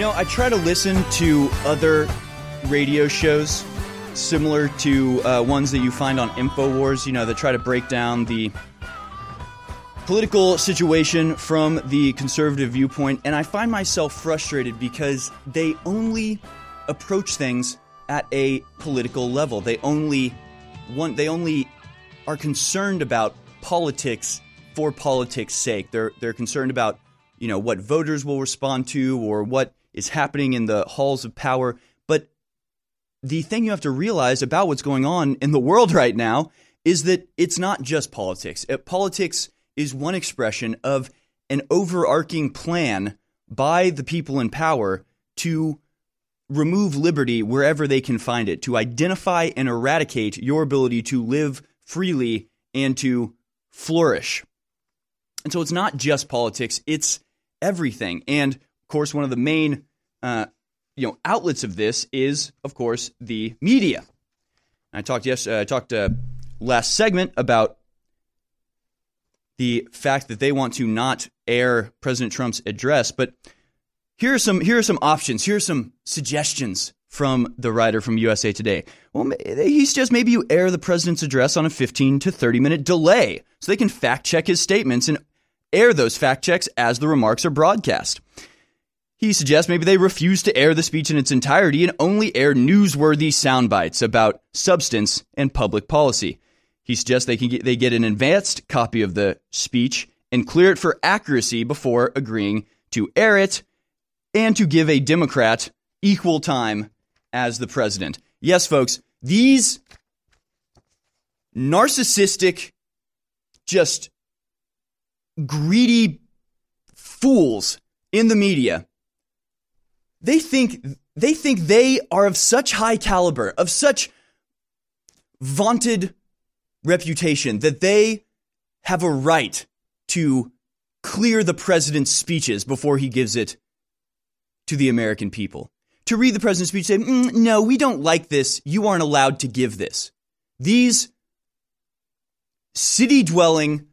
You know, I try to listen to other radio shows similar to uh, ones that you find on InfoWars, you know, that try to break down the political situation from the conservative viewpoint. And I find myself frustrated because they only approach things at a political level. They only want, they only are concerned about politics for politics' sake. They're, they're concerned about, you know, what voters will respond to or what is happening in the halls of power. But the thing you have to realize about what's going on in the world right now is that it's not just politics. Uh, Politics is one expression of an overarching plan by the people in power to remove liberty wherever they can find it, to identify and eradicate your ability to live freely and to flourish. And so it's not just politics, it's everything. And of course, one of the main uh, you know outlets of this is, of course, the media. I talked yes, uh, I talked uh, last segment about the fact that they want to not air President Trump's address, but here are some here are some options. Here are some suggestions from the writer from USA Today. Well, he suggests maybe you air the president's address on a 15 to 30 minute delay so they can fact check his statements and air those fact checks as the remarks are broadcast. He suggests maybe they refuse to air the speech in its entirety and only air newsworthy sound bites about substance and public policy. He suggests they can get, they get an advanced copy of the speech and clear it for accuracy before agreeing to air it and to give a Democrat equal time as the president. Yes, folks, these narcissistic, just greedy fools in the media, they think they think they are of such high caliber, of such vaunted reputation that they have a right to clear the president's speeches before he gives it to the American people. To read the president's speech, say, mm, no, we don't like this. You aren't allowed to give this. These city dwelling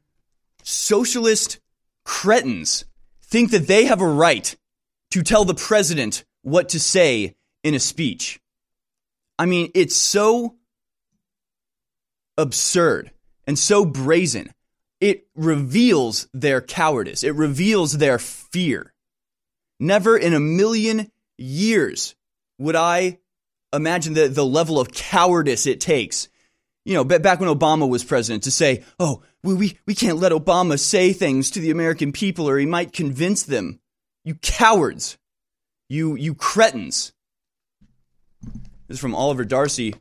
socialist cretins think that they have a right to tell the president what to say in a speech. I mean, it's so absurd and so brazen. It reveals their cowardice, it reveals their fear. Never in a million years would I imagine the, the level of cowardice it takes. You know, back when Obama was president, to say, oh, we, we, we can't let Obama say things to the American people or he might convince them. You cowards. You, you cretins. This is from Oliver Darcy,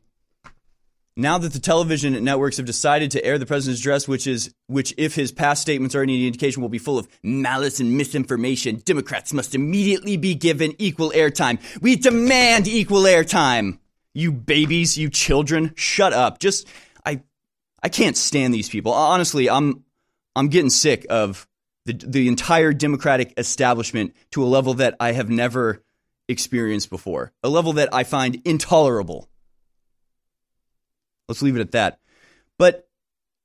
now that the television networks have decided to air the president's address, which is which, if his past statements are any indication, will be full of malice and misinformation, Democrats must immediately be given equal airtime. We demand equal airtime. You babies, you children, shut up. Just I, I can't stand these people. Honestly, I'm I'm getting sick of the the entire Democratic establishment to a level that I have never experienced before, a level that I find intolerable. Let's leave it at that. But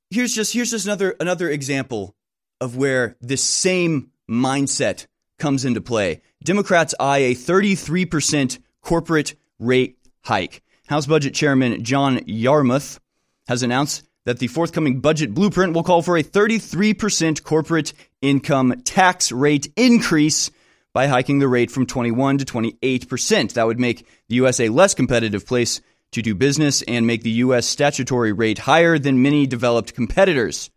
here's just here's just another another example of where this same mindset comes into play. Democrats eye a 33% corporate rate hike. House Budget Chairman John Yarmuth has announced that the forthcoming budget blueprint will call for a 33% corporate income tax rate increase by hiking the rate from 21 to 28%. That would make the US a less competitive place to do business and make the U.S. statutory rate higher than many developed competitors.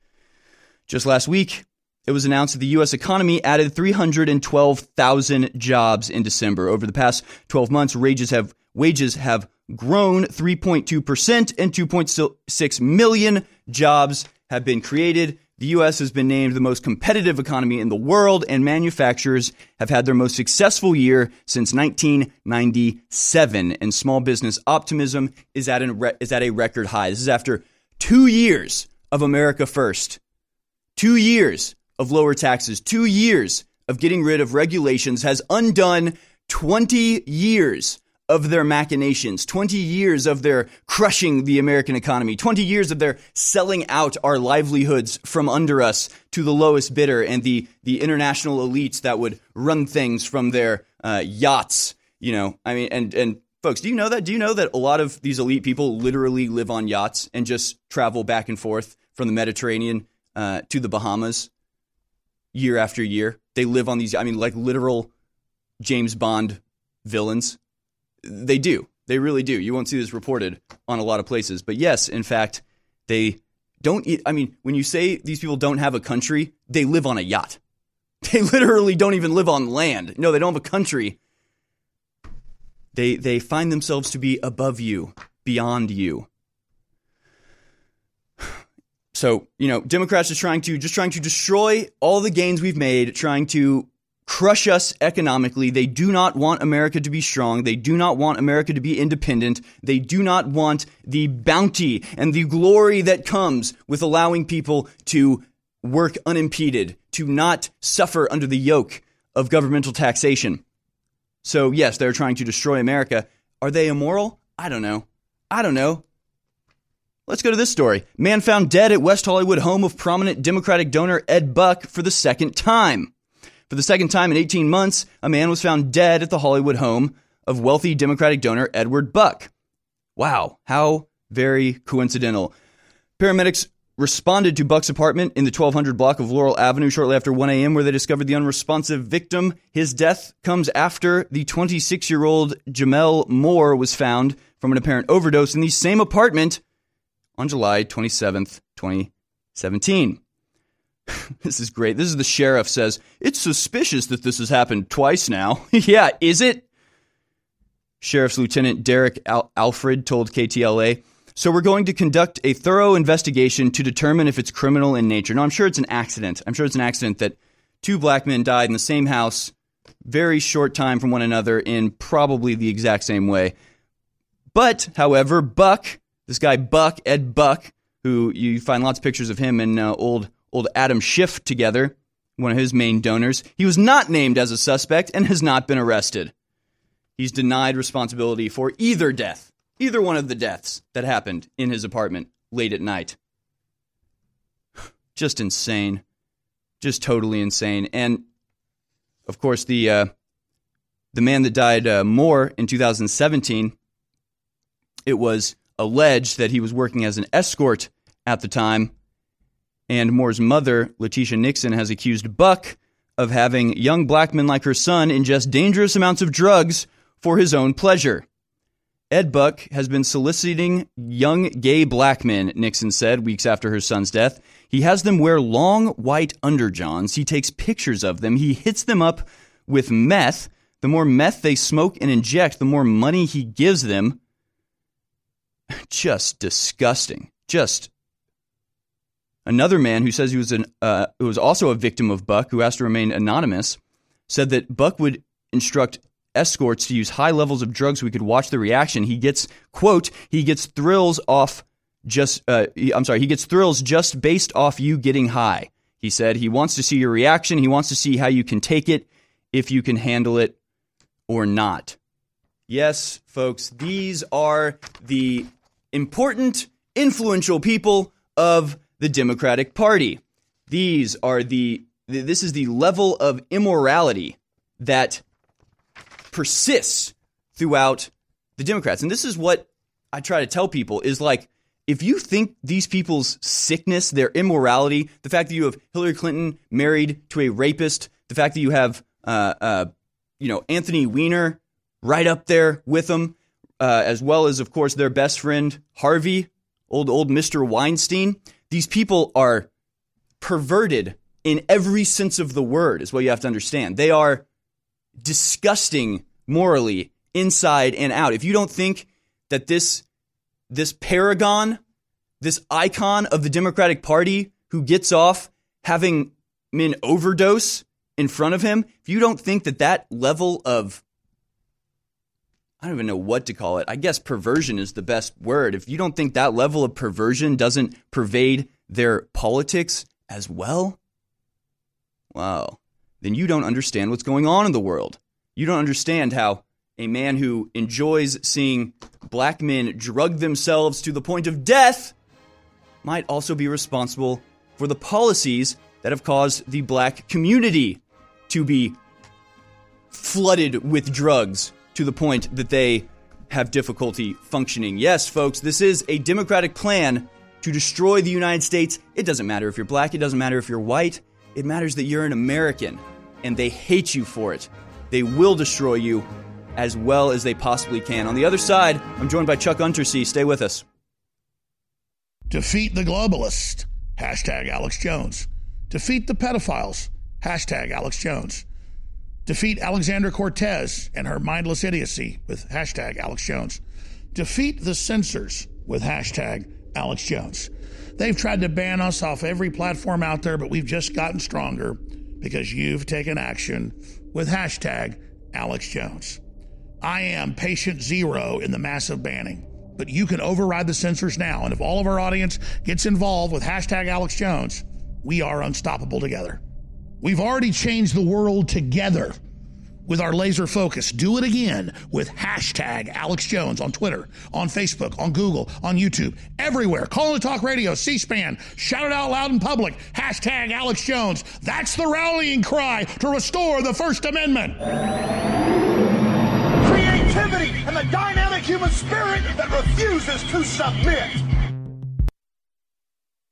Just last week, it was announced that the U.S. economy added 312,000 jobs in December. Over the past 12 months, wages have, wages have grown 3.2% and 2.6 million jobs have been created. The U.S. has been named the most competitive economy in the world, and manufacturers have had their most successful year since 1997. And small business optimism is at, an, is at a record high. This is after two years of America First, two years of lower taxes, two years of getting rid of regulations has undone 20 years of their machinations, 20 years of their crushing the American economy, 20 years of their selling out our livelihoods from under us to the lowest bidder and the, the international elites that would run things from their uh, yachts. You know, I mean, and, and folks, do you know that? Do you know that a lot of these elite people literally live on yachts and just travel back and forth from the Mediterranean uh, to the Bahamas year after year? They live on these, I mean, like literal James Bond villains they do. They really do. You won't see this reported on a lot of places. But yes, in fact, they don't. I mean, when you say these people don't have a country, they live on a yacht. They literally don't even live on land. No, they don't have a country. They they find themselves to be above you, beyond you. So, you know, Democrats are trying to just trying to destroy all the gains we've made, trying to crush us economically. They do not want America to be strong. They do not want America to be independent. They do not want the bounty and the glory that comes with allowing people to work unimpeded, to not suffer under the yoke of governmental taxation. So, yes, they're trying to destroy America. Are they immoral? I don't know. I don't know. Let's go to this story. Man found dead at West Hollywood home of prominent Democratic donor Ed Buck for the second time. For the second time in 18 months, a man was found dead at the Hollywood home of wealthy Democratic donor Edward Buck. Wow, how very coincidental. Paramedics responded to Buck's apartment in the 1200 block of Laurel Avenue shortly after 1 a.m., where they discovered the unresponsive victim. His death comes after the 26 year old Gemmel Moore was found from an apparent overdose in the same apartment on July 27th, 2017. this is great. This is the sheriff says, It's suspicious that this has happened twice now. yeah, is it? Sheriff's Lieutenant Derek Al- Alfred told KTLA. So we're going to conduct a thorough investigation to determine if it's criminal in nature. No, I'm sure it's an accident. I'm sure it's an accident that two black men died in the same house, very short time from one another, in probably the exact same way. But, however, Buck, this guy Buck, Ed Buck, who you find lots of pictures of him in uh, old old Adam Schiff together, one of his main donors, he was not named as a suspect and has not been arrested. He's denied responsibility for either death, either one of the deaths that happened in his apartment late at night. Just insane. Just totally insane. And of course, the uh, the man that died uh, more in 2017, it was alleged that he was working as an escort at the time. And Moore's mother, LaTisha Nixon, has accused Buck of having young black men like her son ingest dangerous amounts of drugs for his own pleasure. Ed Buck has been soliciting young gay black men, Nixon said weeks after her son's death. He has them wear long white underjohns. He takes pictures of them. He hits them up with meth. The more meth they smoke and inject, the more money he gives them. Just disgusting. Just another man who says he was an uh, who was also a victim of Buck, who asked to remain anonymous, said that Buck would instruct escorts to use high levels of drugs so we could watch the reaction. He gets, quote, he gets thrills off just, uh, I'm sorry, he gets thrills just based off you getting high. He said he wants to see your reaction. He wants to see how you can take it, if you can handle it or not. Yes, folks, these are the important, influential people of the Democratic Party. These are the, this is the level of immorality that persists throughout the Democrats. And this is what I try to tell people is like, if you think these people's sickness, their immorality, the fact that you have Hillary Clinton married to a rapist, the fact that you have, uh, uh, you know, Anthony Weiner right up there with them, uh, as well as, of course, their best friend Harvey, old old Mr. Weinstein. These people are perverted in every sense of the word. Is what you have to understand. They are disgusting morally inside and out. If you don't think that this this paragon, this icon of the Democratic Party who gets off having men overdose in front of him, if you don't think that that level of I don't even know what to call it. I guess perversion is the best word. If you don't think that level of perversion doesn't pervade their politics as well, wow then you don't understand what's going on in the world. You don't understand how a man who enjoys seeing black men drug themselves to the point of death might also be responsible for the policies that have caused the black community to be flooded with drugs to the point that they have difficulty functioning. Yes, folks, this is a Democratic plan to destroy the United States. It doesn't matter if you're black, it doesn't matter if you're white, it matters that you're an American and they hate you for it. They will destroy you as well as they possibly can. On the other side, I'm joined by Chuck Untersea. Stay with us. Defeat the globalist. Hashtag Alex Jones. Defeat the pedophiles. Hashtag Alex Jones. Defeat Alexandra Cortez and her mindless idiocy with hashtag Alex Jones. Defeat the censors with hashtag Alex Jones. They've tried to ban us off every platform out there, but we've just gotten stronger because you've taken action with hashtag Alex Jones. I am patient zero in the massive banning, but you can override the censors now. And if all of our audience gets involved with hashtag Alex Jones, we are unstoppable together. We've already changed the world together with our laser focus. Do it again with hashtag Alex Jones on Twitter, on Facebook, on Google, on YouTube, everywhere. Call the talk radio, C SPAN, shout it out loud in public. Hashtag Alex Jones. That's the rallying cry to restore the First Amendment. Creativity and the dynamic human spirit that refuses to submit.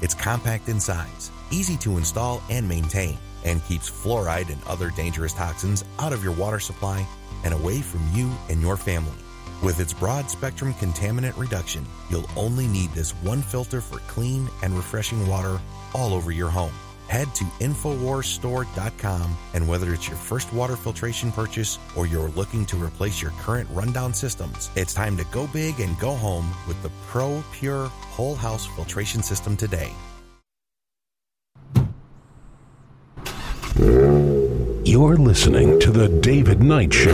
It's compact in size, easy to install and maintain, and keeps fluoride and other dangerous toxins out of your water supply and away from you and your family. With its broad spectrum contaminant reduction, you'll only need this one filter for clean and refreshing water all over your home. Head to InfoWarsStore.com and whether it's your first water filtration purchase or you're looking to replace your current rundown systems, it's time to go big and go home with the Pro Pure Whole House Filtration System today. You're listening to The David Knight Show.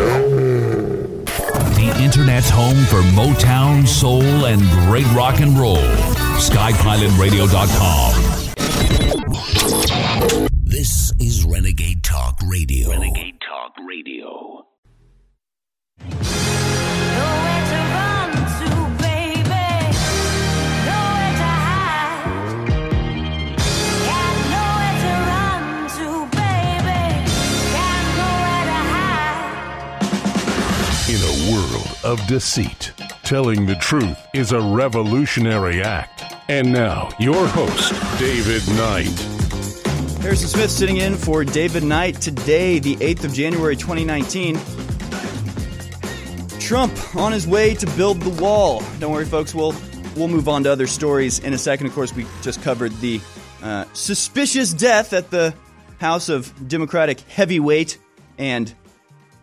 The Internet's home for Motown, soul, and great rock and roll. SkyPilotRadio.com. This is Renegade Talk Radio. Renegade Talk Radio. In a world of deceit, telling the truth is a revolutionary act. And now, your host, David Knight. Harrison Smith sitting in for David Knight today, the 8th of January 2019. Trump on his way to build the wall. Don't worry, folks. We'll we'll move on to other stories in a second. Of course, we just covered the uh, suspicious death at the House of Democratic heavyweight and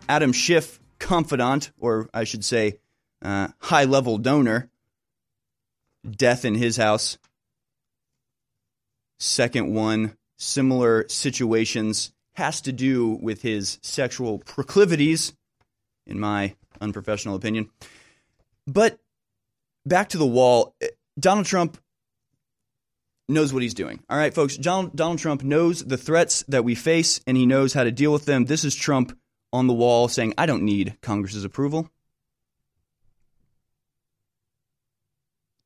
Adam Schiff confidant, or I should say, uh, high level donor. Death in his house. Second one, similar situations, has to do with his sexual proclivities, in my unprofessional opinion. But back to the wall, Donald Trump knows what he's doing. All right, folks, John, Donald Trump knows the threats that we face and he knows how to deal with them. This is Trump on the wall saying, I don't need Congress's approval.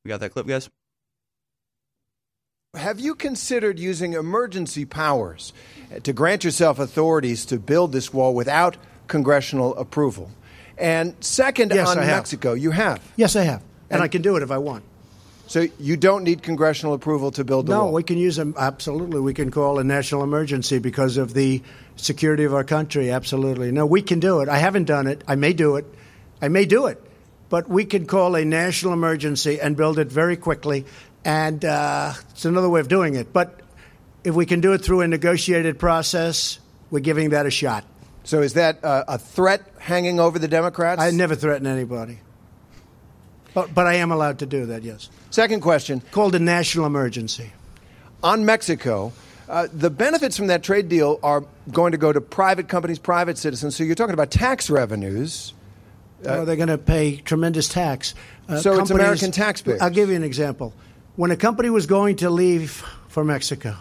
We got that clip, guys? Have you considered using emergency powers to grant yourself authorities to build this wall without congressional approval? And second, Yes, on I have. Mexico, you have. Yes, I have. And, And- I can do it if I want. So you don't need congressional approval to build the No, wall? No, we can use them. Absolutely. We can call a national emergency because of the security of our country. Absolutely. No, we can do it. I haven't done it. I may do it. I may do it. But we can call a national emergency and build it very quickly. And uh, it's another way of doing it. But if we can do it through a negotiated process, we're giving that a shot. So is that uh, a threat hanging over the Democrats? I never threaten anybody. But, but I am allowed to do that, yes. Second question. Called a national emergency. On Mexico, uh, the benefits from that trade deal are going to go to private companies, private citizens. So you're talking about tax revenues. Oh, they're going to pay tremendous tax. Uh, So it's American taxpayers. I'll give you an example. When a company was going to leave for Mexico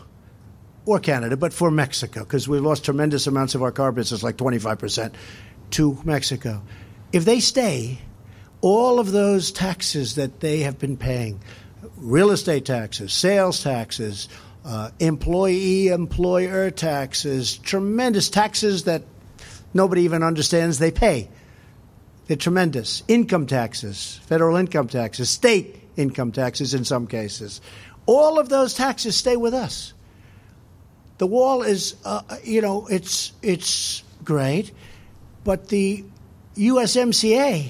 or Canada, but for Mexico, because we lost tremendous amounts of our car business, like 25% to Mexico. If they stay, all of those taxes that they have been paying real estate taxes, sales taxes, uh, employee employer taxes, tremendous taxes that nobody even understands they pay. They're tremendous. Income taxes, federal income taxes, state income taxes in some cases. All of those taxes stay with us. The wall is, uh, you know, it's it's great, but the USMCA,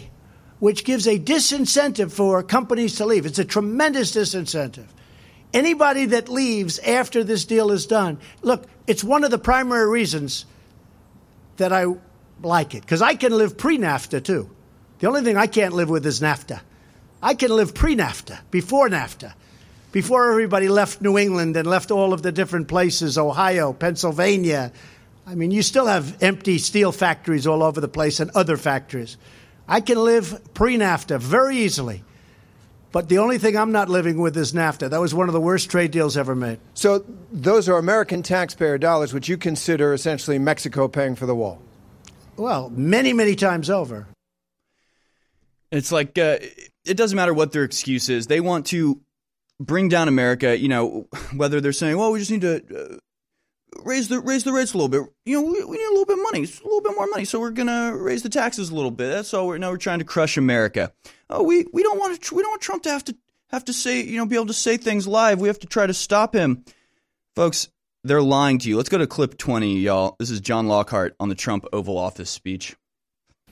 which gives a disincentive for companies to leave, it's a tremendous disincentive. Anybody that leaves after this deal is done, look, it's one of the primary reasons that I like it because I can live pre NAFTA too. The only thing I can't live with is NAFTA. I can live pre NAFTA, before NAFTA, before everybody left New England and left all of the different places Ohio, Pennsylvania. I mean, you still have empty steel factories all over the place and other factories. I can live pre NAFTA very easily. But the only thing I'm not living with is NAFTA. That was one of the worst trade deals ever made. So those are American taxpayer dollars, which you consider essentially Mexico paying for the wall. Well, many, many times over. It's like uh, it doesn't matter what their excuse is. They want to bring down America. You know, whether they're saying, "Well, we just need to uh, raise the raise the rates a little bit." You know, we, we need a little bit of money, a little bit more money, so we're gonna raise the taxes a little bit. That's all. We're now we're trying to crush America. Oh, we we don't want to. We don't want Trump to have to have to say you know be able to say things live. We have to try to stop him, folks. They're lying to you. Let's go to clip twenty, y'all. This is John Lockhart on the Trump Oval Office speech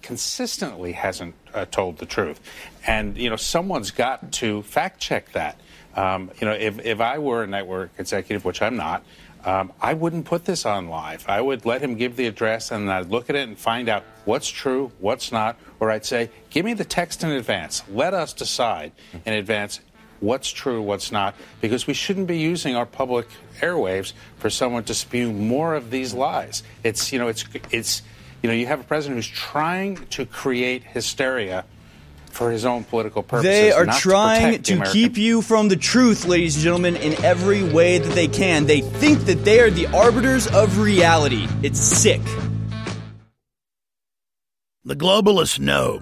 consistently hasn't uh, told the truth. And, you know, someone's got to fact check that. Um, you know, if, if I were a network executive, which I'm not, um, I wouldn't put this on live. I would let him give the address and I'd look at it and find out what's true, what's not, or I'd say, give me the text in advance. Let us decide in advance what's true, what's not, because we shouldn't be using our public airwaves for someone to spew more of these lies. It's, you know, it's, it's, you know, you have a president who's trying to create hysteria for his own political purposes. They are trying to, to keep you from the truth, ladies and gentlemen, in every way that they can. They think that they are the arbiters of reality. It's sick. The globalists know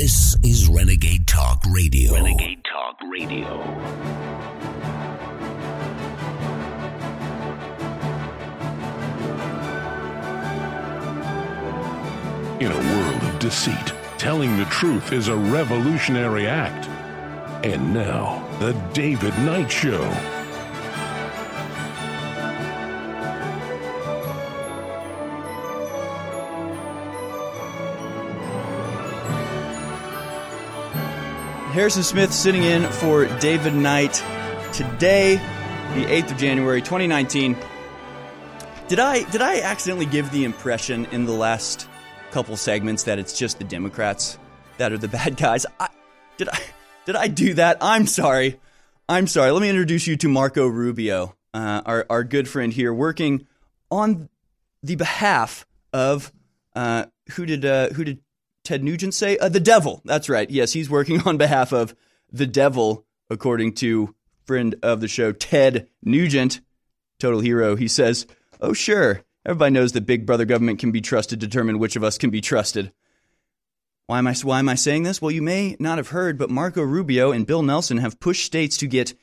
This is Renegade Talk Radio. Renegade Talk Radio. In a world of deceit, telling the truth is a revolutionary act. And now, The David Knight Show. Harrison Smith sitting in for David Knight today, the 8th of January, 2019. Did I did I accidentally give the impression in the last couple segments that it's just the Democrats that are the bad guys? I, did I did I do that? I'm sorry. I'm sorry. Let me introduce you to Marco Rubio, uh, our our good friend here, working on the behalf of uh, who did uh, who did Ted Nugent say? Uh, the devil. That's right. Yes, he's working on behalf of the devil, according to friend of the show, Ted Nugent, total hero. He says, Oh, sure. Everybody knows that big brother government can be trusted to determine which of us can be trusted. Why am I, why am I saying this? Well, you may not have heard, but Marco Rubio and Bill Nelson have pushed states to get,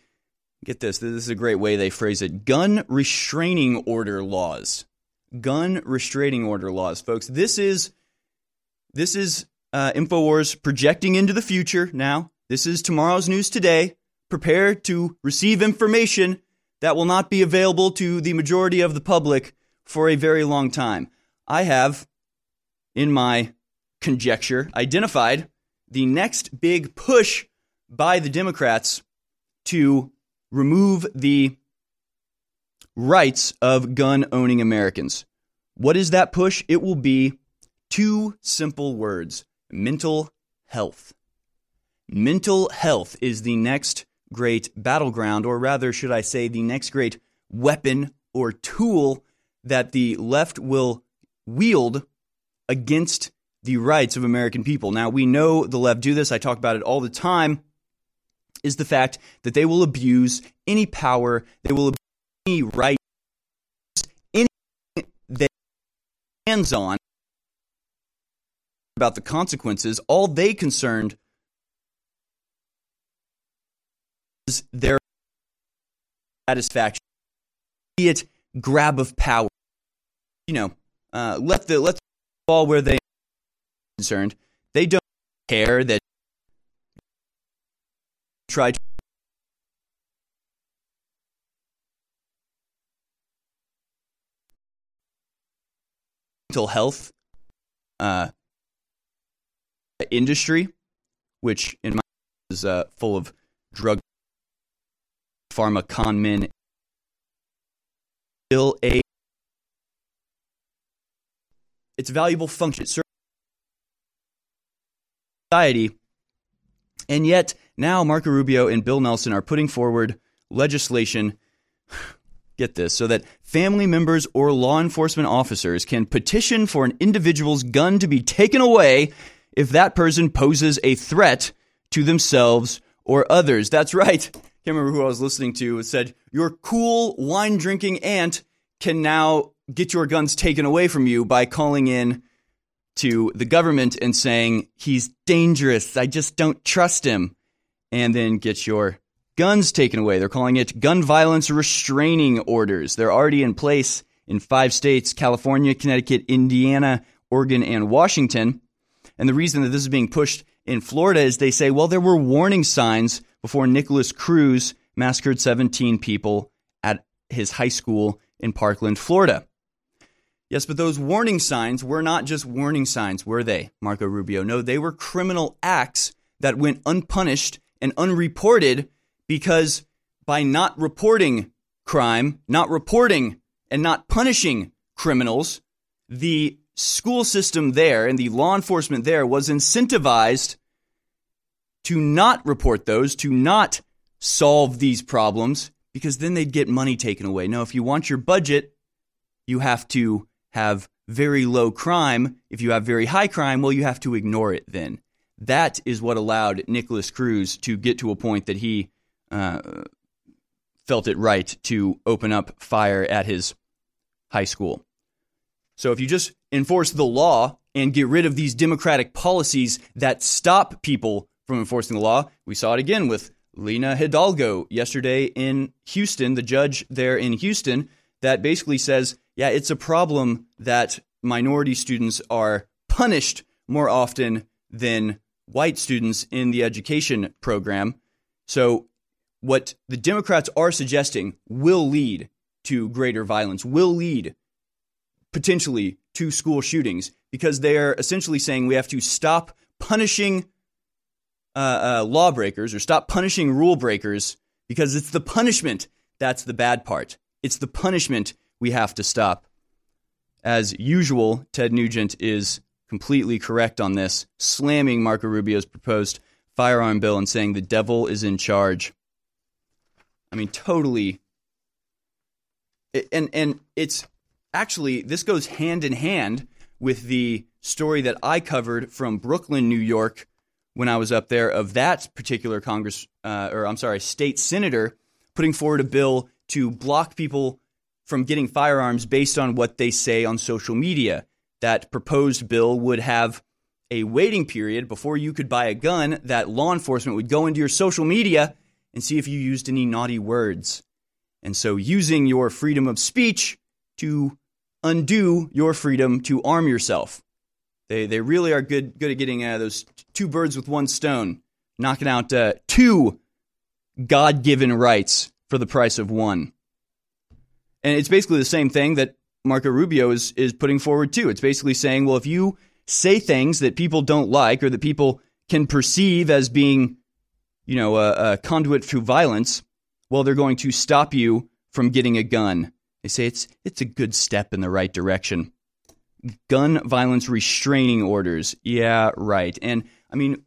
get this, this is a great way they phrase it, gun restraining order laws. Gun restraining order laws, folks. This is this is uh, InfoWars projecting into the future now. This is tomorrow's news today. Prepare to receive information that will not be available to the majority of the public for a very long time. I have, in my conjecture, identified the next big push by the Democrats to remove the rights of gun owning Americans. What is that push? It will be Two simple words mental health. Mental health is the next great battleground, or rather, should I say, the next great weapon or tool that the left will wield against the rights of American people. Now, we know the left do this, I talk about it all the time, is the fact that they will abuse any power, they will abuse any right, any they hands on about the consequences. All they concerned is their satisfaction, immediate grab of power. You know, uh, let the let the ball where they are concerned. They don't care that try to mental health uh, industry, which in my is uh, full of drug pharma con men. Still a its valuable function society, and yet now Marco Rubio and Bill Nelson are putting forward legislation. Get this, so that family members or law enforcement officers can petition for an individual's gun to be taken away if that person poses a threat to themselves or others. That's right. Can't remember who I was listening to. It said, Your cool wine drinking aunt can now get your guns taken away from you by calling in to the government and saying, He's dangerous. I just don't trust him. And then get your guns taken away. They're calling it gun violence restraining orders. They're already in place in five states California, Connecticut, Indiana, Oregon, and Washington. And the reason that this is being pushed in Florida is they say, well, there were warning signs before Nikolas Cruz massacred 17 people at his high school in Parkland, Florida. Yes, but those warning signs were not just warning signs, were they, Marco Rubio? No, they were criminal acts that went unpunished and unreported because by not reporting crime, not reporting and not punishing criminals, the school system there and the law enforcement there was incentivized to not report those, to not solve these problems, because then they'd get money taken away. Now, if you want your budget, you have to have very low crime. If you have very high crime, well, you have to ignore it then. That is what allowed Nikolas Cruz to get to a point that he uh, felt it right to open up fire at his high school. So if you just enforce the law and get rid of these democratic policies that stop people from enforcing the law, we saw it again with Lina Hidalgo yesterday in Houston, the judge there in Houston, that basically says, yeah, it's a problem that minority students are punished more often than white students in the education program. So what the Democrats are suggesting will lead to greater violence, will lead potentially to school shootings, because they're essentially saying we have to stop punishing uh, uh, lawbreakers or stop punishing rule breakers because it's the punishment that's the bad part. It's the punishment we have to stop. As usual, Ted Nugent is completely correct on this, slamming Marco Rubio's proposed firearm bill and saying the devil is in charge. I mean, totally. And and it's actually this goes hand in hand with the story that I covered from Brooklyn, New York, when I was up there of that particular Congress, uh, or I'm sorry, state senator putting forward a bill to block people from getting firearms based on what they say on social media. That proposed bill would have a waiting period before you could buy a gun that law enforcement would go into your social media and see if you used any naughty words. And so, using your freedom of speech to undo your freedom to arm yourself. They, they really are good, good at getting uh, those two birds with one stone, knocking out uh, two God given rights for the price of one. And it's basically the same thing that Marco Rubio is, is putting forward, too. It's basically saying, well, if you say things that people don't like or that people can perceive as being you know, a, a conduit through violence, well, they're going to stop you from getting a gun. They say it's it's a good step in the right direction. Gun violence restraining orders. Yeah, right. And I mean,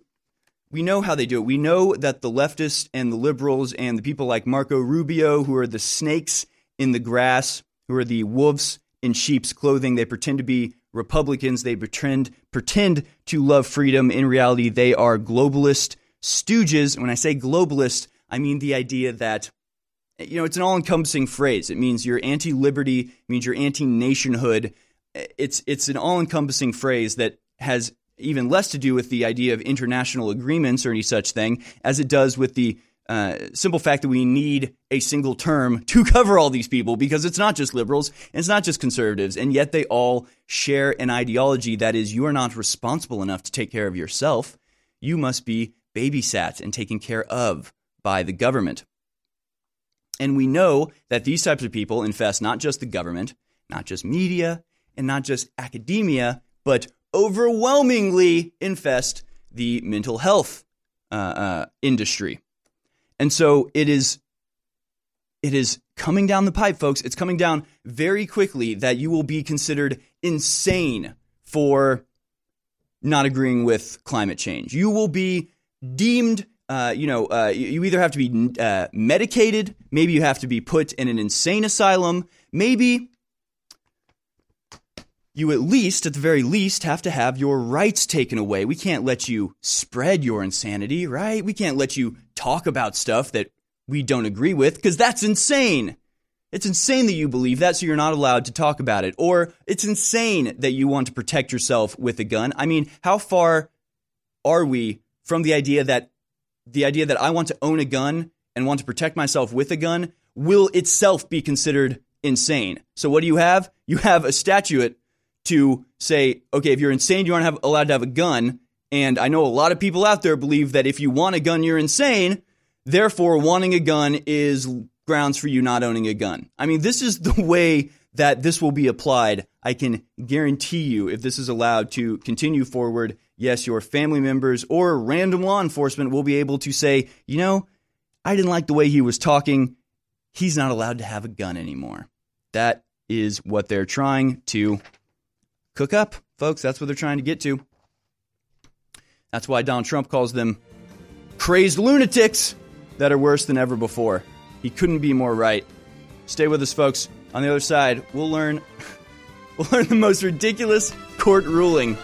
we know how they do it. We know that the leftists and the liberals and the people like Marco Rubio, who are the snakes in the grass, who are the wolves in sheep's clothing, they pretend to be Republicans. They pretend pretend to love freedom. In reality, they are globalist stooges. When I say globalist, I mean the idea that you know it's an all-encompassing phrase. It means you're anti-liberty, means you're anti-nationhood. It's it's an all-encompassing phrase that has even less to do with the idea of international agreements or any such thing as it does with the uh, simple fact that we need a single term to cover all these people because it's not just liberals and it's not just conservatives, and yet they all share an ideology that is you are not responsible enough to take care of yourself. You must be babysat and taken care of by the government. And we know that these types of people infest not just the government, not just media, and not just academia, but overwhelmingly infest the mental health uh, uh, industry. And so it is it is coming down the pipe, folks. It's coming down very quickly that you will be considered insane for not agreeing with climate change. You will be deemed, uh, you know, uh, you either have to be uh, medicated, maybe you have to be put in an insane asylum, maybe you at least, at the very least, have to have your rights taken away. We can't let you spread your insanity, right? We can't let you talk about stuff that we don't agree with because that's insane. It's insane that you believe that, so you're not allowed to talk about it. Or it's insane that you want to protect yourself with a gun. I mean, how far are we from the idea that the idea that I want to own a gun and want to protect myself with a gun will itself be considered insane? So what do you have? You have a statute to say, okay, if you're insane, you aren't have, allowed to have a gun. And I know a lot of people out there believe that if you want a gun, you're insane. Therefore, wanting a gun is grounds for you not owning a gun. I mean, this is the way that this will be applied. I can guarantee you, if this is allowed to continue forward, yes, your family members or random law enforcement will be able to say, you know, I didn't like the way he was talking. He's not allowed to have a gun anymore. That is what they're trying to cook up, folks. That's what they're trying to get to. That's why Donald Trump calls them crazed lunatics that are worse than ever before. He couldn't be more right. Stay with us, folks. On the other side, we'll learn we'll learn the most ridiculous court ruling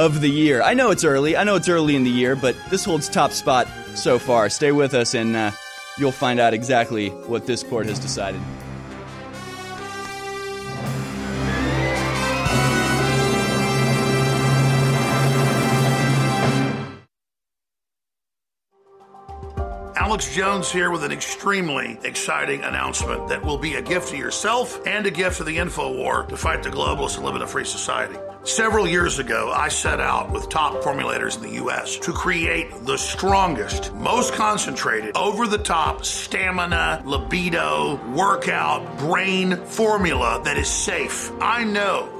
of the year. I know it's early. I know it's early in the year, but this holds top spot so far. Stay with us, and uh, you'll find out exactly what this court has decided. Alex Jones here with an extremely exciting announcement that will be a gift to yourself and a gift to the info war to fight the globalists and live in a free society. Several years ago, I set out with top formulators in the U.S. to create the strongest, most concentrated, over the top stamina, libido, workout, brain formula that is safe. I know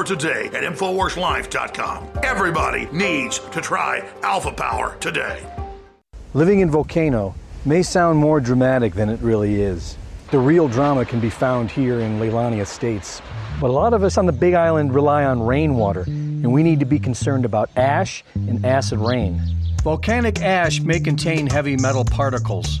today at InfoWarsLife.com. Everybody needs to try Alpha Power today. Living in Volcano may sound more dramatic than it really is. The real drama can be found here in Leilani Estates. But a lot of us on the Big Island rely on rainwater, and we need to be concerned about ash and acid rain. Volcanic ash may contain heavy metal particles,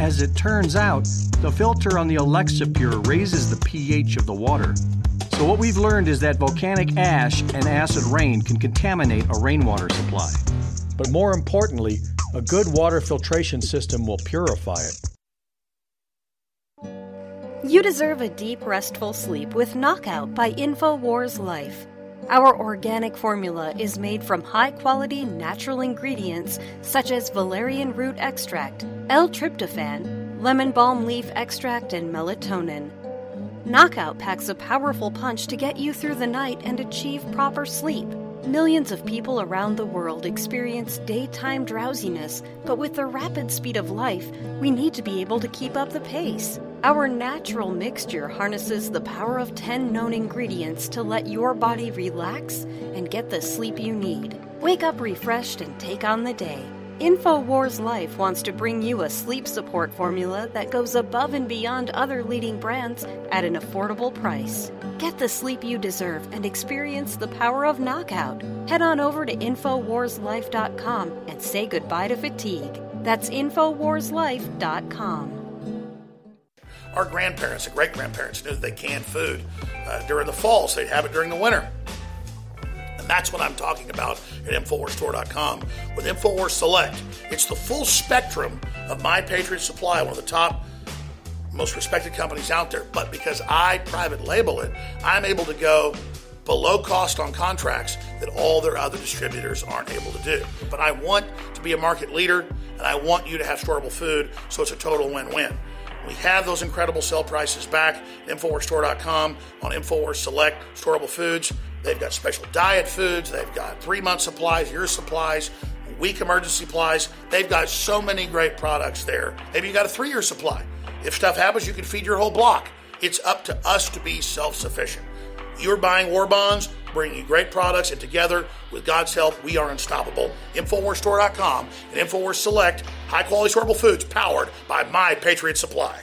As it turns out, the filter on the Alexapure raises the pH of the water. So, what we've learned is that volcanic ash and acid rain can contaminate a rainwater supply. But more importantly, a good water filtration system will purify it. You deserve a deep, restful sleep with Knockout by InfoWars Life. Our organic formula is made from high quality natural ingredients such as valerian root extract, L tryptophan, lemon balm leaf extract, and melatonin. Knockout packs a powerful punch to get you through the night and achieve proper sleep. Millions of people around the world experience daytime drowsiness, but with the rapid speed of life, we need to be able to keep up the pace. Our natural mixture harnesses the power of 10 known ingredients to let your body relax and get the sleep you need. Wake up refreshed and take on the day. InfoWars Life wants to bring you a sleep support formula that goes above and beyond other leading brands at an affordable price. Get the sleep you deserve and experience the power of knockout. Head on over to InfoWarsLife.com and say goodbye to fatigue. That's InfoWarsLife.com. Our grandparents and great grandparents knew that they canned food uh, during the fall, so they'd have it during the winter. That's what I'm talking about at InfoWarsStore.com with InfoWars Select. It's the full spectrum of My Patriot Supply, one of the top, most respected companies out there. But because I private label it, I'm able to go below cost on contracts that all their other distributors aren't able to do. But I want to be a market leader and I want you to have storable food, so it's a total win win. We have those incredible sell prices back at InfoWarsStore.com on InfoWars Select Storable Foods. They've got special diet foods, they've got three month supplies, year supplies, week emergency supplies. They've got so many great products there. Maybe you got a three year supply. If stuff happens, you can feed your whole block. It's up to us to be self sufficient. You're buying war bonds, bringing great products, and together, with God's help, we are unstoppable. InfoWarsStore.com and InfoWars Select, high quality storable foods powered by My Patriot Supply.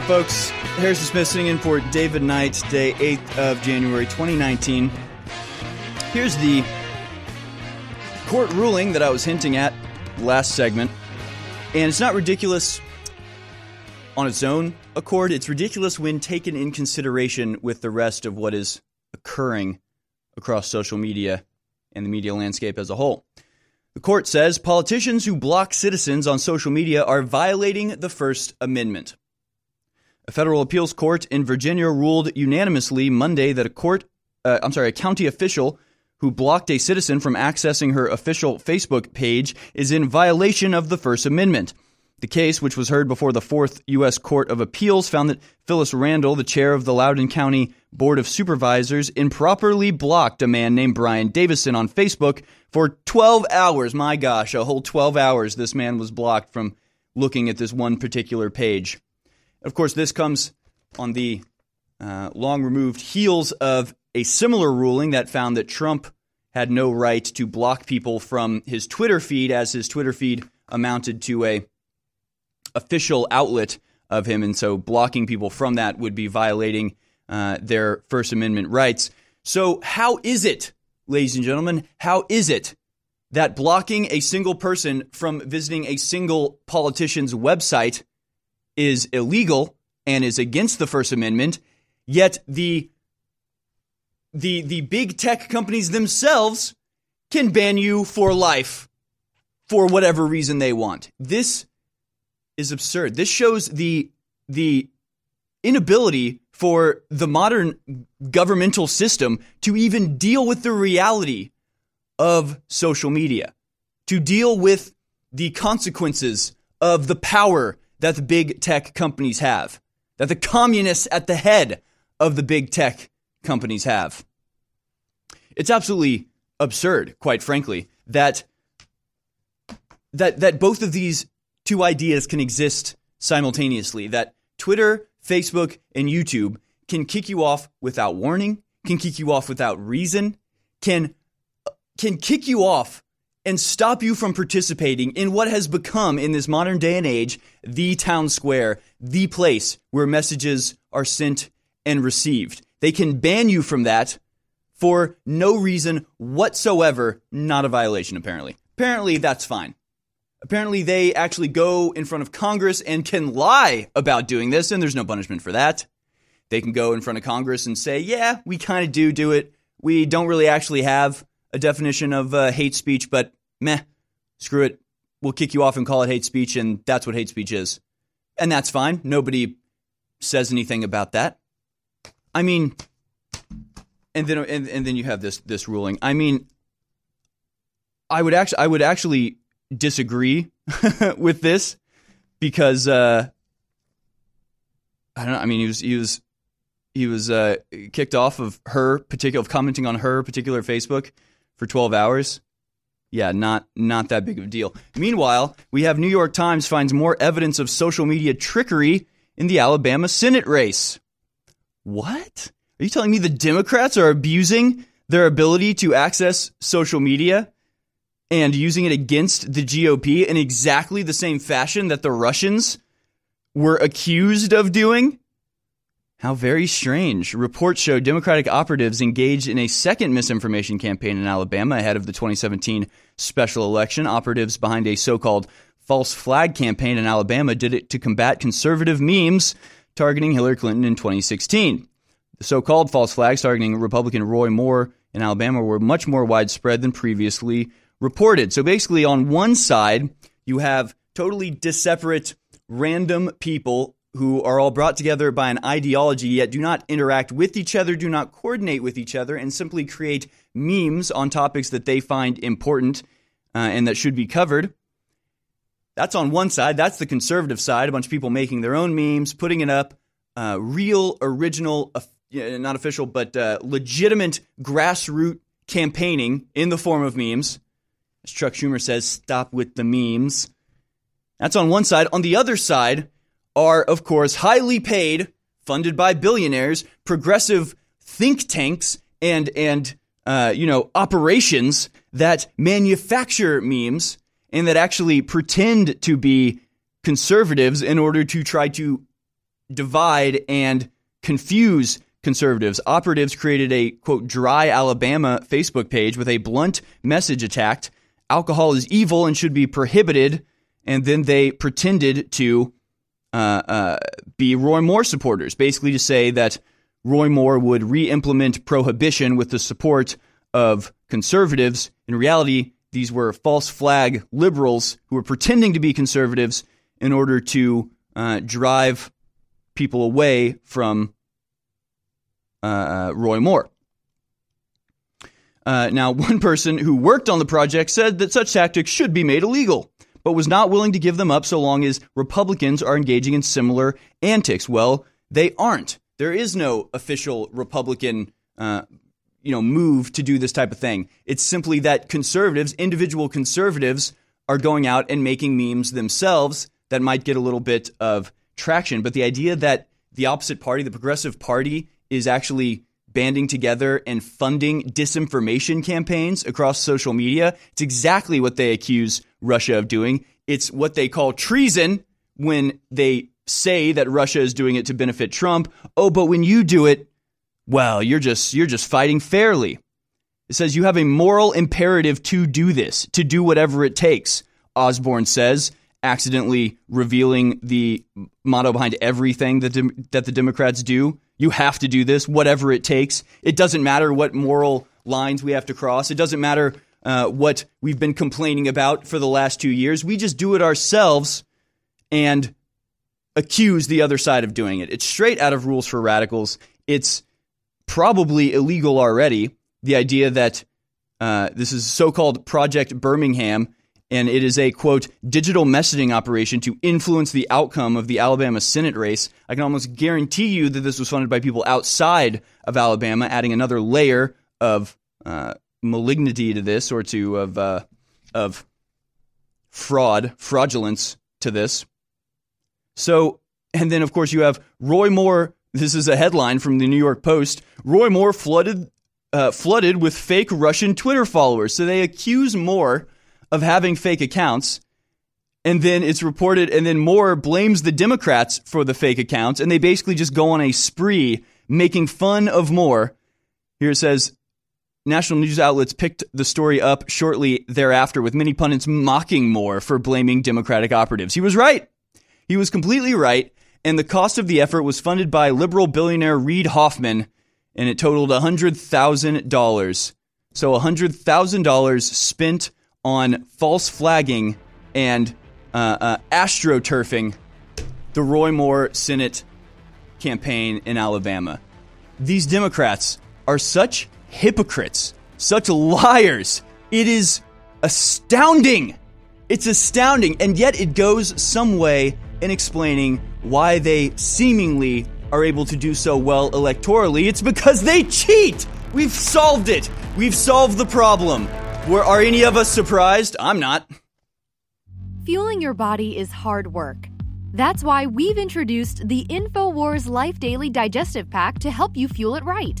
Right, folks. Harrison Smith sitting in for David Knight, day 8th of January 2019. Here's the court ruling that I was hinting at last segment. And it's not ridiculous on its own accord. It's ridiculous when taken in consideration with the rest of what is occurring across social media and the media landscape as a whole. The court says politicians who block citizens on social media are violating the First Amendment. A federal appeals court in Virginia ruled unanimously Monday that a court, uh, I'm sorry, a county official who blocked a citizen from accessing her official Facebook page is in violation of the First Amendment. The case, which was heard before the Fourth U.S. Court of Appeals, found that Phyllis Randall, the chair of the Loudoun County Board of Supervisors, improperly blocked a man named Brian Davison on Facebook for 12 hours. My gosh, a whole 12 hours this man was blocked from looking at this one particular page. Of course, this comes on the uh, long removed heels of a similar ruling that found that Trump had no right to block people from his Twitter feed, as his Twitter feed amounted to a official outlet of him, and so blocking people from that would be violating uh, their First Amendment rights. So, how is it, ladies and gentlemen, how is it that blocking a single person from visiting a single politician's website is illegal and is against the First Amendment, yet the the the big tech companies themselves can ban you for life for whatever reason they want. This is absurd. This shows the the inability for the modern governmental system to even deal with the reality of social media, to deal with the consequences of the power that the big tech companies have, that the communists at the head of the big tech companies have. It's absolutely absurd, quite frankly, that that that both of these two ideas can exist simultaneously. That Twitter, Facebook, and YouTube can kick you off without warning, can kick you off without reason, can can kick you off and stop you from participating in what has become in this modern day and age the town square, the place where messages are sent and received. They can ban you from that for no reason whatsoever, not a violation apparently. Apparently that's fine. Apparently they actually go in front of Congress and can lie about doing this and there's no punishment for that. They can go in front of Congress and say, "Yeah, we kind of do do it. we don't really actually have a definition of uh, hate speech, but meh, screw it. We'll kick you off and call it hate speech, and that's what hate speech is. And that's fine. Nobody says anything about that. I mean, and then and, and then you have this this ruling. I mean, I would actually I would actually disagree with this because uh, I don't know. I mean, he was he was he was uh, kicked off of her particular of commenting on her particular Facebook for 12 hours. Yeah, not not that big of a deal. Meanwhile, we have New York Times finds more evidence of social media trickery in the Alabama Senate race. What? Are you telling me the Democrats are abusing their ability to access social media and using it against the GOP in exactly the same fashion that the Russians were accused of doing? How very strange. Reports show Democratic operatives engaged in a second misinformation campaign in Alabama ahead of the 2017 special election. Operatives behind a so called false flag campaign in Alabama did it to combat conservative memes targeting Hillary Clinton in 2016. The so called false flags targeting Republican Roy Moore in Alabama were much more widespread than previously reported. So basically, on one side, you have totally disseparate random people who are all brought together by an ideology yet do not interact with each other, do not coordinate with each other, and simply create memes on topics that they find important uh, and that should be covered. That's on one side. That's the conservative side. A bunch of people making their own memes, putting it up. Uh, real, original, uh, not official, but uh, legitimate grassroots campaigning in the form of memes. As Chuck Schumer says, stop with the memes. That's on one side. On the other side, are, of course, highly paid, funded by billionaires, progressive think tanks, and and uh, you know operations that manufacture memes and that actually pretend to be conservatives in order to try to divide and confuse conservatives. Operatives created a quote dry Alabama Facebook page with a blunt message attacked. Alcohol is evil and should be prohibited. And then they pretended to uh, uh, be Roy Moore supporters, basically to say that Roy Moore would re implement prohibition with the support of conservatives. In reality, these were false flag liberals who were pretending to be conservatives in order to uh, drive people away from uh, uh, Roy Moore. Uh, now, one person who worked on the project said that such tactics should be made illegal but was not willing to give them up so long as Republicans are engaging in similar antics. Well, they aren't. There is no official Republican, uh, you know, move to do this type of thing. It's simply that conservatives, individual conservatives, are going out and making memes themselves that might get a little bit of traction. But the idea that the opposite party, the progressive party, is actually banding together and funding disinformation campaigns across social media. It's exactly what they accuse Russia of doing. It's what they call treason when they say that Russia is doing it to benefit Trump. Oh, but when you do it, well, you're just you're just fighting fairly. It says you have a moral imperative to do this, to do whatever it takes. Osborne says, accidentally revealing the motto behind everything that de- that the Democrats do. You have to do this, whatever it takes. It doesn't matter what moral lines we have to cross. It doesn't matter uh, what we've been complaining about for the last two years. We just do it ourselves and accuse the other side of doing it. It's straight out of Rules for Radicals. It's probably illegal already. The idea that uh, this is so called Project Birmingham, and it is a quote digital messaging operation to influence the outcome of the Alabama Senate race. I can almost guarantee you that this was funded by people outside of Alabama, adding another layer of uh, malignity to this or to of uh, of fraud, fraudulence to this. So, and then of course you have Roy Moore. This is a headline from the New York Post. Roy Moore flooded uh, flooded with fake Russian Twitter followers. So they accuse Moore of having fake accounts. And then it's reported, and then Moore blames the Democrats for the fake accounts, and they basically just go on a spree making fun of Moore. Here it says National news outlets picked the story up shortly thereafter, with many pundits mocking Moore for blaming Democratic operatives. He was right. He was completely right, and the cost of the effort was funded by liberal billionaire Reid Hoffman and it totaled $100,000. So $100,000 spent on false flagging and uh, uh, astroturfing the Roy Moore Senate campaign in Alabama. These Democrats are such hypocrites, such liars. It is astounding. It's astounding. And yet it goes some way in explaining why they seemingly are able to do so well electorally. It's because they cheat. We've solved it. We've solved the problem. Were, are any of us surprised? I'm not. Fueling your body is hard work. That's why we've introduced the InfoWars Life Daily Digestive Pack to help you fuel it right.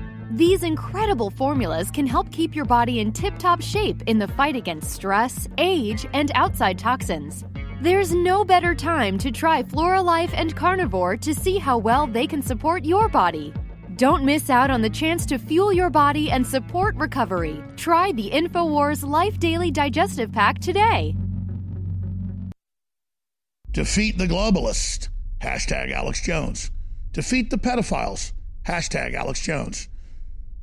These incredible formulas can help keep your body in tip top shape in the fight against stress, age, and outside toxins. There's no better time to try Flora Life and Carnivore to see how well they can support your body. Don't miss out on the chance to fuel your body and support recovery. Try the InfoWars Life Daily Digestive Pack today. Defeat the globalists. Hashtag Alex Jones. Defeat the pedophiles. Hashtag Alex Jones.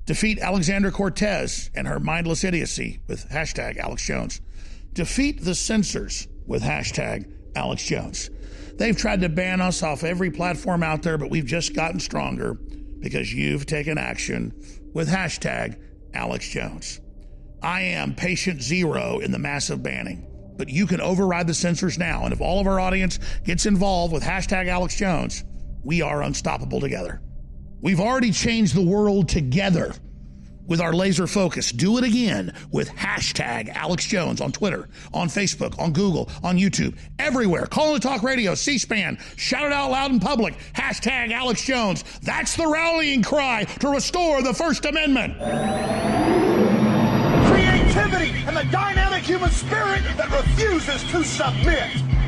Defeat Alexandra Cortez and her mindless idiocy with hashtag Alex Jones. Defeat the censors with hashtag Alex Jones. They've tried to ban us off every platform out there, but we've just gotten stronger because you've taken action with hashtag Alex Jones. I am patient zero in the massive banning, but you can override the censors now. And if all of our audience gets involved with hashtag Alex Jones, we are unstoppable together. We've already changed the world together with our laser focus. Do it again with hashtag Alex Jones on Twitter, on Facebook, on Google, on YouTube, everywhere. Call the talk radio, C SPAN, shout it out loud in public. Hashtag Alex Jones. That's the rallying cry to restore the First Amendment. Creativity and the dynamic human spirit that refuses to submit.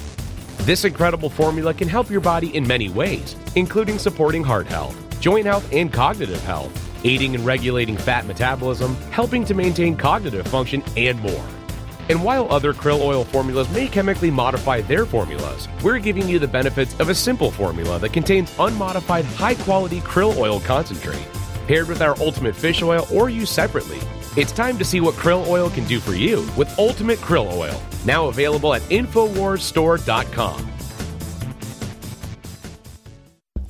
This incredible formula can help your body in many ways, including supporting heart health, joint health, and cognitive health aiding and regulating fat metabolism, helping to maintain cognitive function, and more. And while other krill oil formulas may chemically modify their formulas, we're giving you the benefits of a simple formula that contains unmodified high quality krill oil concentrate. Paired with our ultimate fish oil or used separately, it's time to see what krill oil can do for you with Ultimate Krill Oil, now available at InfoWarsStore.com.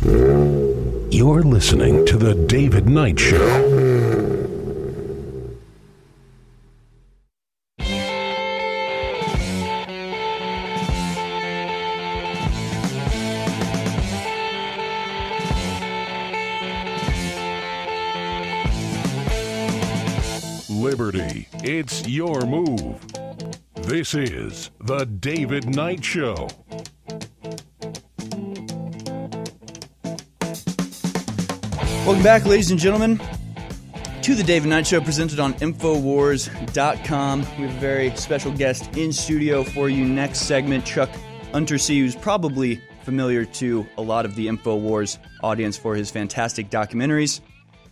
You're listening to The David Knight Show. liberty. It's your move. This is The David Knight Show. Welcome back, ladies and gentlemen, to the David Knight Show presented on Infowars.com. We have a very special guest in studio for you next segment, Chuck Untersee, who's probably familiar to a lot of the Infowars audience for his fantastic documentaries.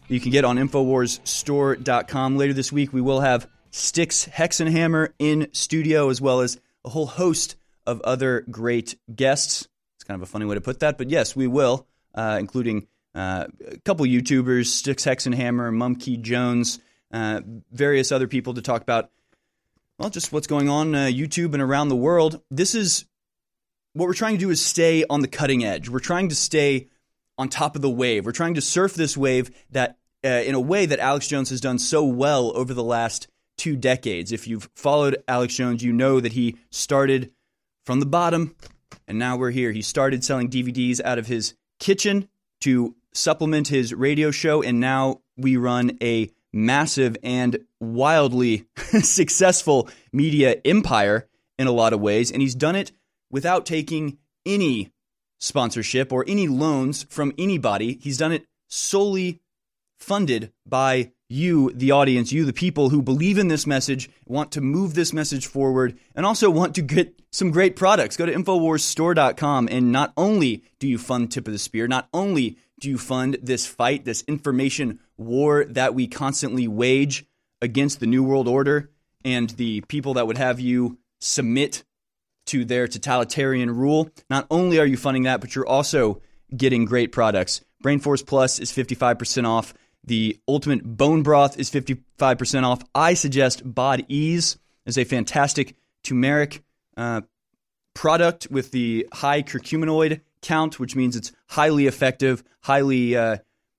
You can get on InfoWarsStore.com. Later this week, we will have Styx Hexenhammer in studio, as well as a whole host of other great guests. It's kind of a funny way to put that, but yes, we will, uh, including a couple YouTubers, Styx Hexenhammer, Mumkey Jones, uh, various other people to talk about, well, just what's going on uh, YouTube and around the world. This is what we're trying to do is stay on the cutting edge. We're trying to stay on top of the wave. We're trying to surf this wave that, uh, in a way that Alex Jones has done so well over the last two decades. If you've followed Alex Jones, you know that he started from the bottom, and now we're here. He started selling DVDs out of his kitchen to supplement his radio show, and now we run a massive and wildly successful media empire in a lot of ways. And he's done it without taking any sponsorship or any loans from anybody. He's done it solely funded by you, the audience, you, the people who believe in this message, want to move this message forward, and also want to get some great products. Go to InfoWarsStore.com, and not only do you fund Tip of the Spear, not only do you fund this fight, this information war that we constantly wage against the New World Order and the people that would have you submit to their totalitarian rule? Not only are you funding that, but you're also getting great products. Brainforce Plus is 55% off. The Ultimate Bone Broth is 55% off. I suggest Bod Ease is a fantastic turmeric uh, product with the high curcuminoid count, which means it's highly effective, highly. Uh,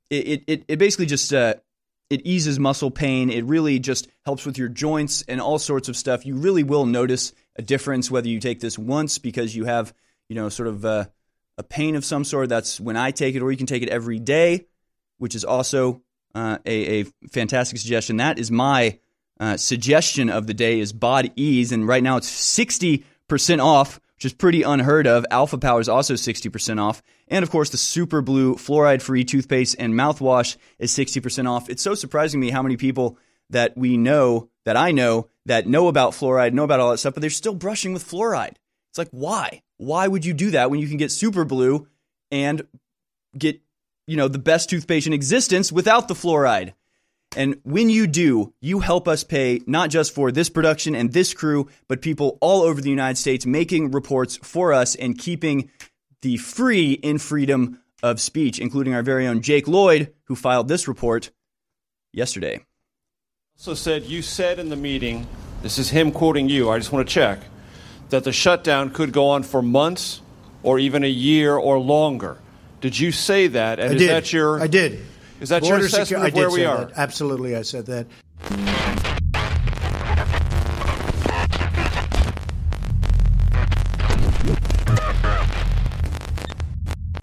it, it it basically just uh, it eases muscle pain. It really just helps with your joints and all sorts of stuff. You really will notice a difference whether you take this once because you have you know sort of uh, a pain of some sort. That's when I take it, or you can take it every day, which is also uh, a, a fantastic suggestion. That is my uh, suggestion of the day is Bod Ease, and right now it's sixty percent off which is pretty unheard of. Alpha Power is also 60% off. And of course, the Super Blue fluoride free toothpaste and mouthwash is 60% off. It's so surprising to me how many people that we know, that I know, that know about fluoride, know about all that stuff, but they're still brushing with fluoride. It's like, why? Why would you do that when you can get Super Blue and get, you know, the best toothpaste in existence without the fluoride? And when you do, you help us pay not just for this production and this crew, but people all over the United States making reports for us and keeping the free in freedom of speech, including our very own Jake Lloyd, who filed this report yesterday. Also said, you said in the meeting, this is him quoting you, I just want to check, that the shutdown could go on for months or even a year or longer. Did you say that? And I is did. that your I did. Is that Border your assessment secu- of where I did we are? that. Absolutely, I said that.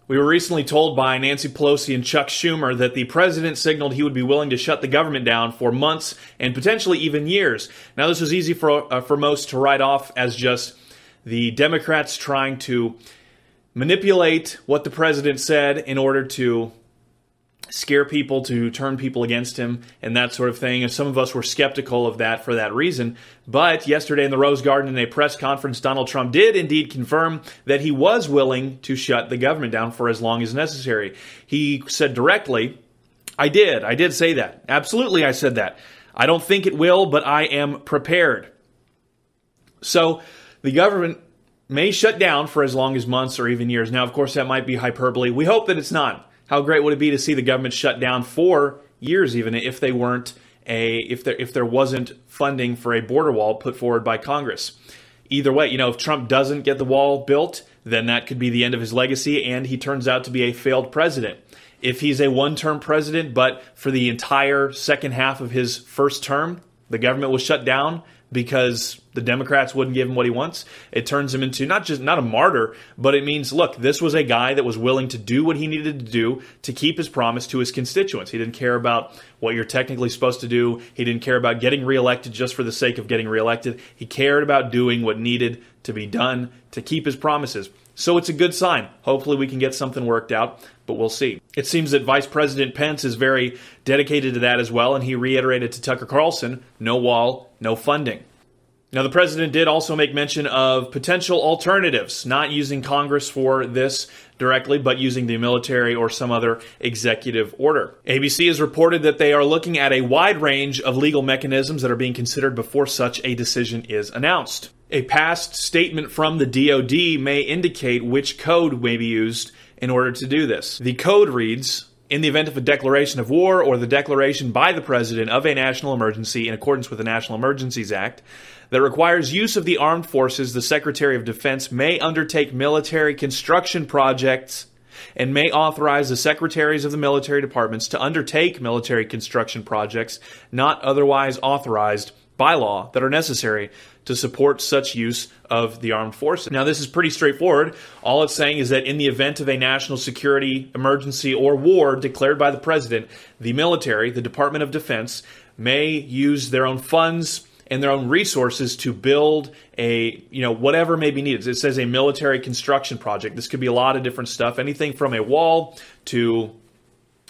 We were recently told by Nancy Pelosi and Chuck Schumer that the president signaled he would be willing to shut the government down for months and potentially even years. Now, this was easy for uh, for most to write off as just the Democrats trying to manipulate what the president said in order to scare people, to turn people against him, and that sort of thing. And some of us were skeptical of that for that reason. But yesterday in the Rose Garden in a press conference, Donald Trump did indeed confirm that he was willing to shut the government down for as long as necessary. He said directly, I did. I did say that. Absolutely, I said that. I don't think it will, but I am prepared. So the government may shut down for as long as months or even years. Now, of course, that might be hyperbole. We hope that it's not. How great would it be to see the government shut down for years, even if they weren't a if there if there wasn't funding for a border wall put forward by Congress? Either way, you know, if Trump doesn't get the wall built, then that could be the end of his legacy, and he turns out to be a failed president. If he's a one-term president, but for the entire second half of his first term, the government was shut down, because the Democrats wouldn't give him what he wants. It turns him into not just not a martyr, but it means look, this was a guy that was willing to do what he needed to do to keep his promise to his constituents. He didn't care about what you're technically supposed to do. He didn't care about getting reelected just for the sake of getting reelected. He cared about doing what needed to be done to keep his promises. So it's a good sign. Hopefully, we can get something worked out, but we'll see. It seems that Vice President Pence is very dedicated to that as well, and he reiterated to Tucker Carlson no wall, no funding. Now, the president did also make mention of potential alternatives, not using Congress for this directly, but using the military or some other executive order. ABC has reported that they are looking at a wide range of legal mechanisms that are being considered before such a decision is announced. A past statement from the DoD may indicate which code may be used in order to do this. The code reads in the event of a declaration of war or the declaration by the president of a national emergency in accordance with the National Emergencies Act that requires use of the armed forces, the Secretary of Defense may undertake military construction projects and may authorize the secretaries of the military departments to undertake military construction projects not otherwise authorized by law that are necessary to support such use of the armed forces. Now, this is pretty straightforward. All it's saying is that in the event of a national security emergency or war declared by the president, the military, the Department of Defense, may use their own funds and their own resources to build a, you know, whatever may be needed. It says a military construction project. This could be a lot of different stuff, anything from a wall to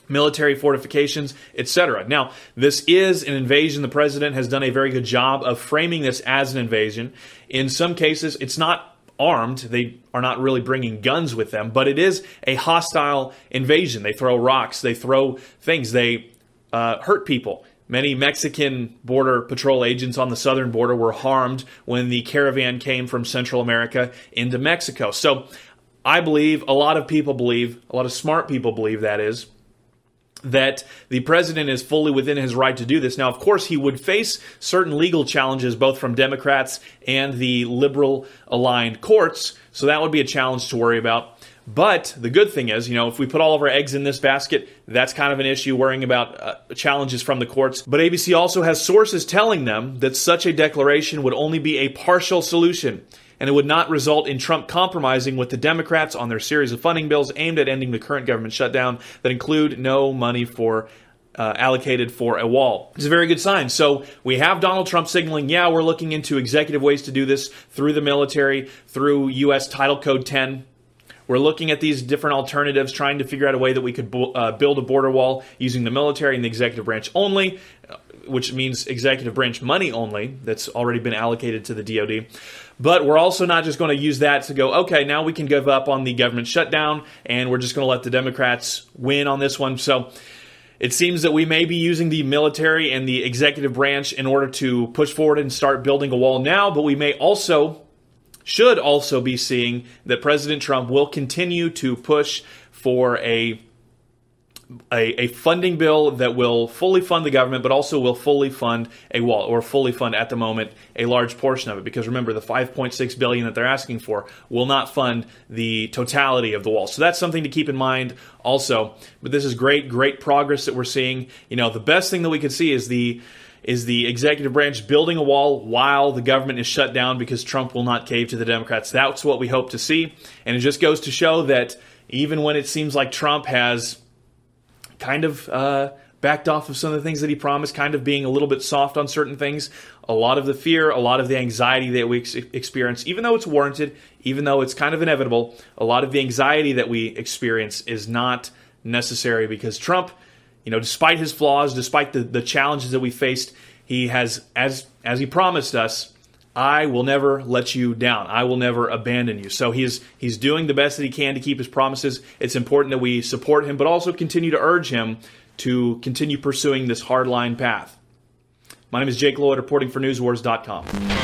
military fortifications, etc. Now, this is an invasion. The president has done a very good job of framing this as an invasion. In some cases, it's not armed. They are not really bringing guns with them, but it is a hostile invasion. They throw rocks, they throw things, they uh, hurt people. Many Mexican border patrol agents on the southern border were harmed when the caravan came from Central America into Mexico. So I believe, a lot of people believe, a lot of smart people believe that is, that the president is fully within his right to do this. Now, of course, he would face certain legal challenges both from Democrats and the liberal aligned courts, so that would be a challenge to worry about. But the good thing is, you know, if we put all of our eggs in this basket, that's kind of an issue worrying about uh, challenges from the courts. But ABC also has sources telling them that such a declaration would only be a partial solution and it would not result in Trump compromising with the Democrats on their series of funding bills aimed at ending the current government shutdown that include no money for uh, allocated for a wall. It's a very good sign. So we have Donald Trump signaling, yeah, we're looking into executive ways to do this through the military, through U.S. Title Code 10. We're looking at these different alternatives, trying to figure out a way that we could uh, build a border wall using the military and the executive branch only, uh, which means executive branch money only that's already been allocated to the DoD. But we're also not just going to use that to go, okay, now we can give up on the government shutdown and we're just going to let the Democrats win on this one. So it seems that we may be using the military and the executive branch in order to push forward and start building a wall now, but we may also, should also be seeing that President Trump will continue to push for a a, a, funding bill that will fully fund the government, but also will fully fund a wall, or fully fund at the moment a large portion of it. Because remember, the 5.6 billion that they're asking for will not fund the totality of the wall. So that's something to keep in mind also. But this is great, great progress that we're seeing. You know, the best thing that we could see is the is the executive branch building a wall while the government is shut down because Trump will not cave to the Democrats. That's what we hope to see, and it just goes to show that even when it seems like Trump has kind of uh, backed off of some of the things that he promised, kind of being a little bit soft on certain things. A lot of the fear, a lot of the anxiety that we ex- experience, even though it's warranted, even though it's kind of inevitable, a lot of the anxiety that we experience is not necessary because Trump, you know, despite his flaws, despite the, the challenges that we faced, he has, as as he promised us, I will never let you down. I will never abandon you. So he's he's doing the best that he can to keep his promises. It's important that we support him, but also continue to urge him to continue pursuing this hardline path. My name is Jake Lloyd, reporting for NewsWars.com.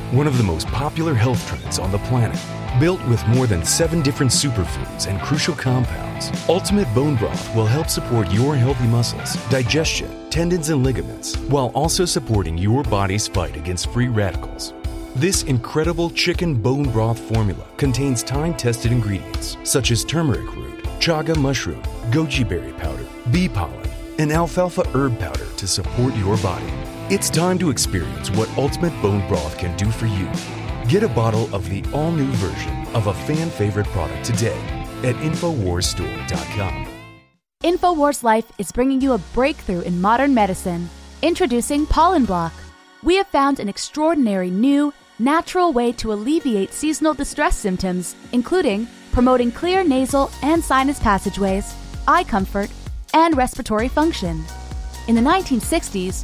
one of the most popular health trends on the planet. Built with more than seven different superfoods and crucial compounds, Ultimate Bone Broth will help support your healthy muscles, digestion, tendons, and ligaments, while also supporting your body's fight against free radicals. This incredible chicken bone broth formula contains time tested ingredients such as turmeric root, chaga mushroom, goji berry powder, bee pollen, and alfalfa herb powder to support your body. It's time to experience what Ultimate Bone Broth can do for you. Get a bottle of the all new version of a fan favorite product today at InfoWarsStore.com. InfoWars Life is bringing you a breakthrough in modern medicine. Introducing Pollen Block. We have found an extraordinary new, natural way to alleviate seasonal distress symptoms, including promoting clear nasal and sinus passageways, eye comfort, and respiratory function. In the 1960s,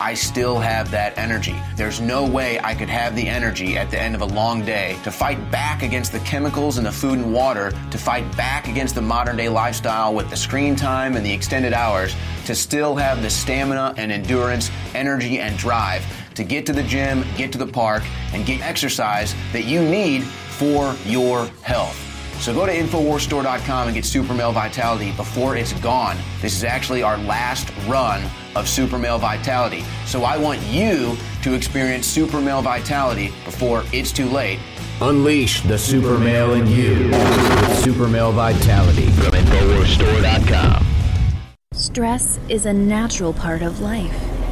I still have that energy. There's no way I could have the energy at the end of a long day to fight back against the chemicals in the food and water, to fight back against the modern day lifestyle with the screen time and the extended hours, to still have the stamina and endurance, energy and drive to get to the gym, get to the park, and get exercise that you need for your health. So go to InfoWarsStore.com and get Super Male Vitality before it's gone. This is actually our last run of Super Male Vitality. So I want you to experience Super Male Vitality before it's too late. Unleash the super male in you with Super Male Vitality from InfoWarsStore.com. Stress is a natural part of life.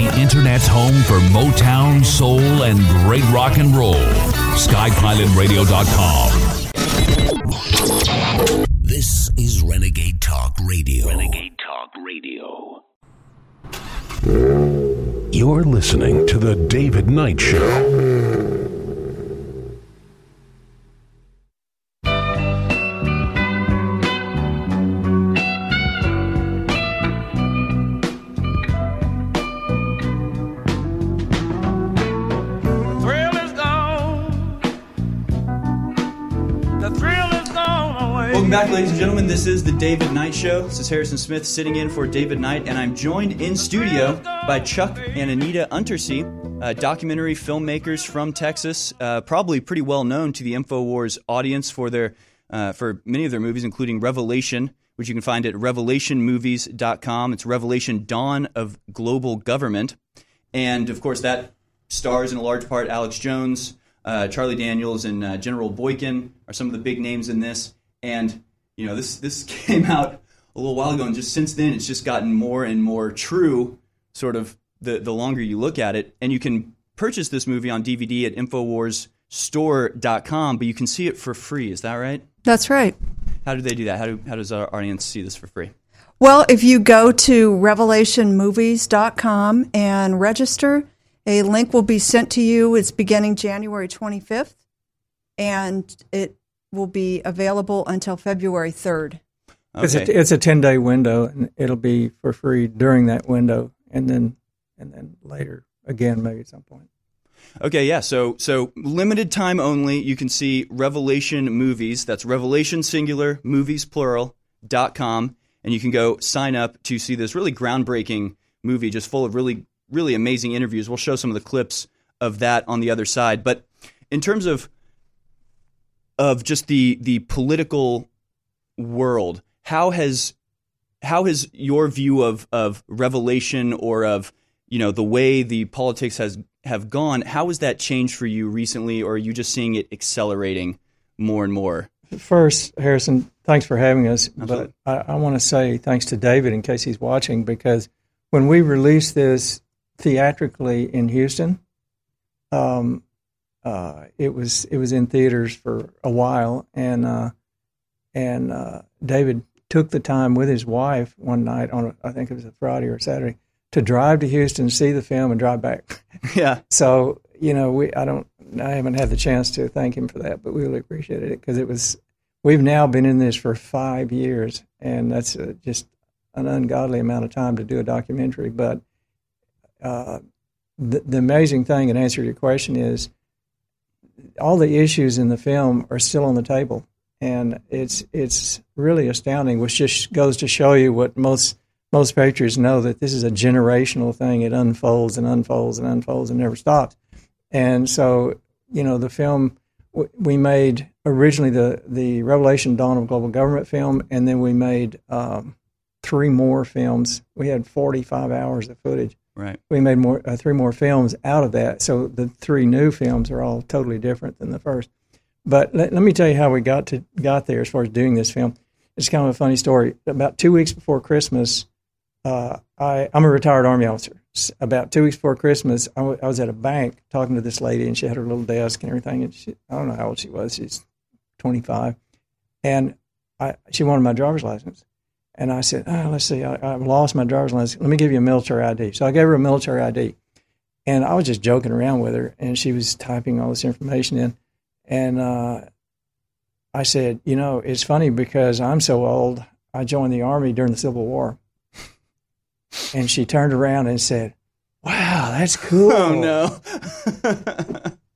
The internet's home for Motown, soul, and great rock and roll. SkyPilotRadio.com. This is Renegade Talk Radio. Renegade Talk Radio. You're listening to The David Knight Show. Welcome back, ladies and gentlemen. This is the David Knight Show. This is Harrison Smith sitting in for David Knight, and I'm joined in studio by Chuck and Anita Untersee, uh, documentary filmmakers from Texas, uh, probably pretty well known to the Infowars audience for their uh, for many of their movies, including Revelation, which you can find at revelationmovies.com. It's Revelation: Dawn of Global Government, and of course that stars in a large part Alex Jones, uh, Charlie Daniels, and uh, General Boykin are some of the big names in this. And you know, this this came out a little while ago, and just since then, it's just gotten more and more true. Sort of the the longer you look at it, and you can purchase this movie on DVD at InfoWarsStore.com, but you can see it for free. Is that right? That's right. How do they do that? How, do, how does our audience see this for free? Well, if you go to revelationmovies.com and register, a link will be sent to you. It's beginning January 25th, and it will be available until February 3rd. It's a it's a ten day window, and it'll be for free during that window, and then and then later again, maybe at some point. Okay, yeah. So so limited time only. You can see Revelation movies. That's Revelation singular movies plural dot com, and you can go sign up to see this really groundbreaking movie, just full of really really amazing interviews. We'll show some of the clips of that on the other side. But in terms of of just the the political world, how has how has your view of of Revelation or of you know the way the politics has have gone how has that changed for you recently or are you just seeing it accelerating more and more First, Harrison, thanks for having us. But I, I want to say thanks to David in case he's watching because when we released this theatrically in Houston, um, uh, it was it was in theaters for a while, and uh, and uh, David took the time with his wife one night on a, I think it was a Friday or Saturday to drive to Houston, see the film, and drive back. yeah. So you know, we I don't I haven't had the chance to thank him for that, but we really appreciated it because it was we've now been in this for five years, and that's uh, just an ungodly amount of time to do a documentary. But uh, the, the amazing thing, in answer to your question, is all the issues in the film are still on the table, and it's it's really astounding. Which just goes to show you what most most patriots know that this is a generational thing. It unfolds and unfolds and unfolds and never stops. And so, you know, the film we made originally the the Revelation Dawn of Global Government film, and then we made um, three more films. We had forty five hours of footage. Right. We made more uh, three more films out of that. So the three new films are all totally different than the first. But let, let me tell you how we got to got there as far as doing this film. It's kind of a funny story. About two weeks before Christmas, uh, I, I'm a retired Army officer. About two weeks before Christmas, I, w- I was at a bank talking to this lady, and she had her little desk and everything. And she, I don't know how old she was. She's 25, and I, she wanted my driver's license. And I said, oh, let's see, I, I've lost my driver's license. Let me give you a military ID. So I gave her a military ID, and I was just joking around with her, and she was typing all this information in, and uh, I said, you know, it's funny because I'm so old. I joined the army during the Civil War. And she turned around and said, Wow, that's cool. Oh, no.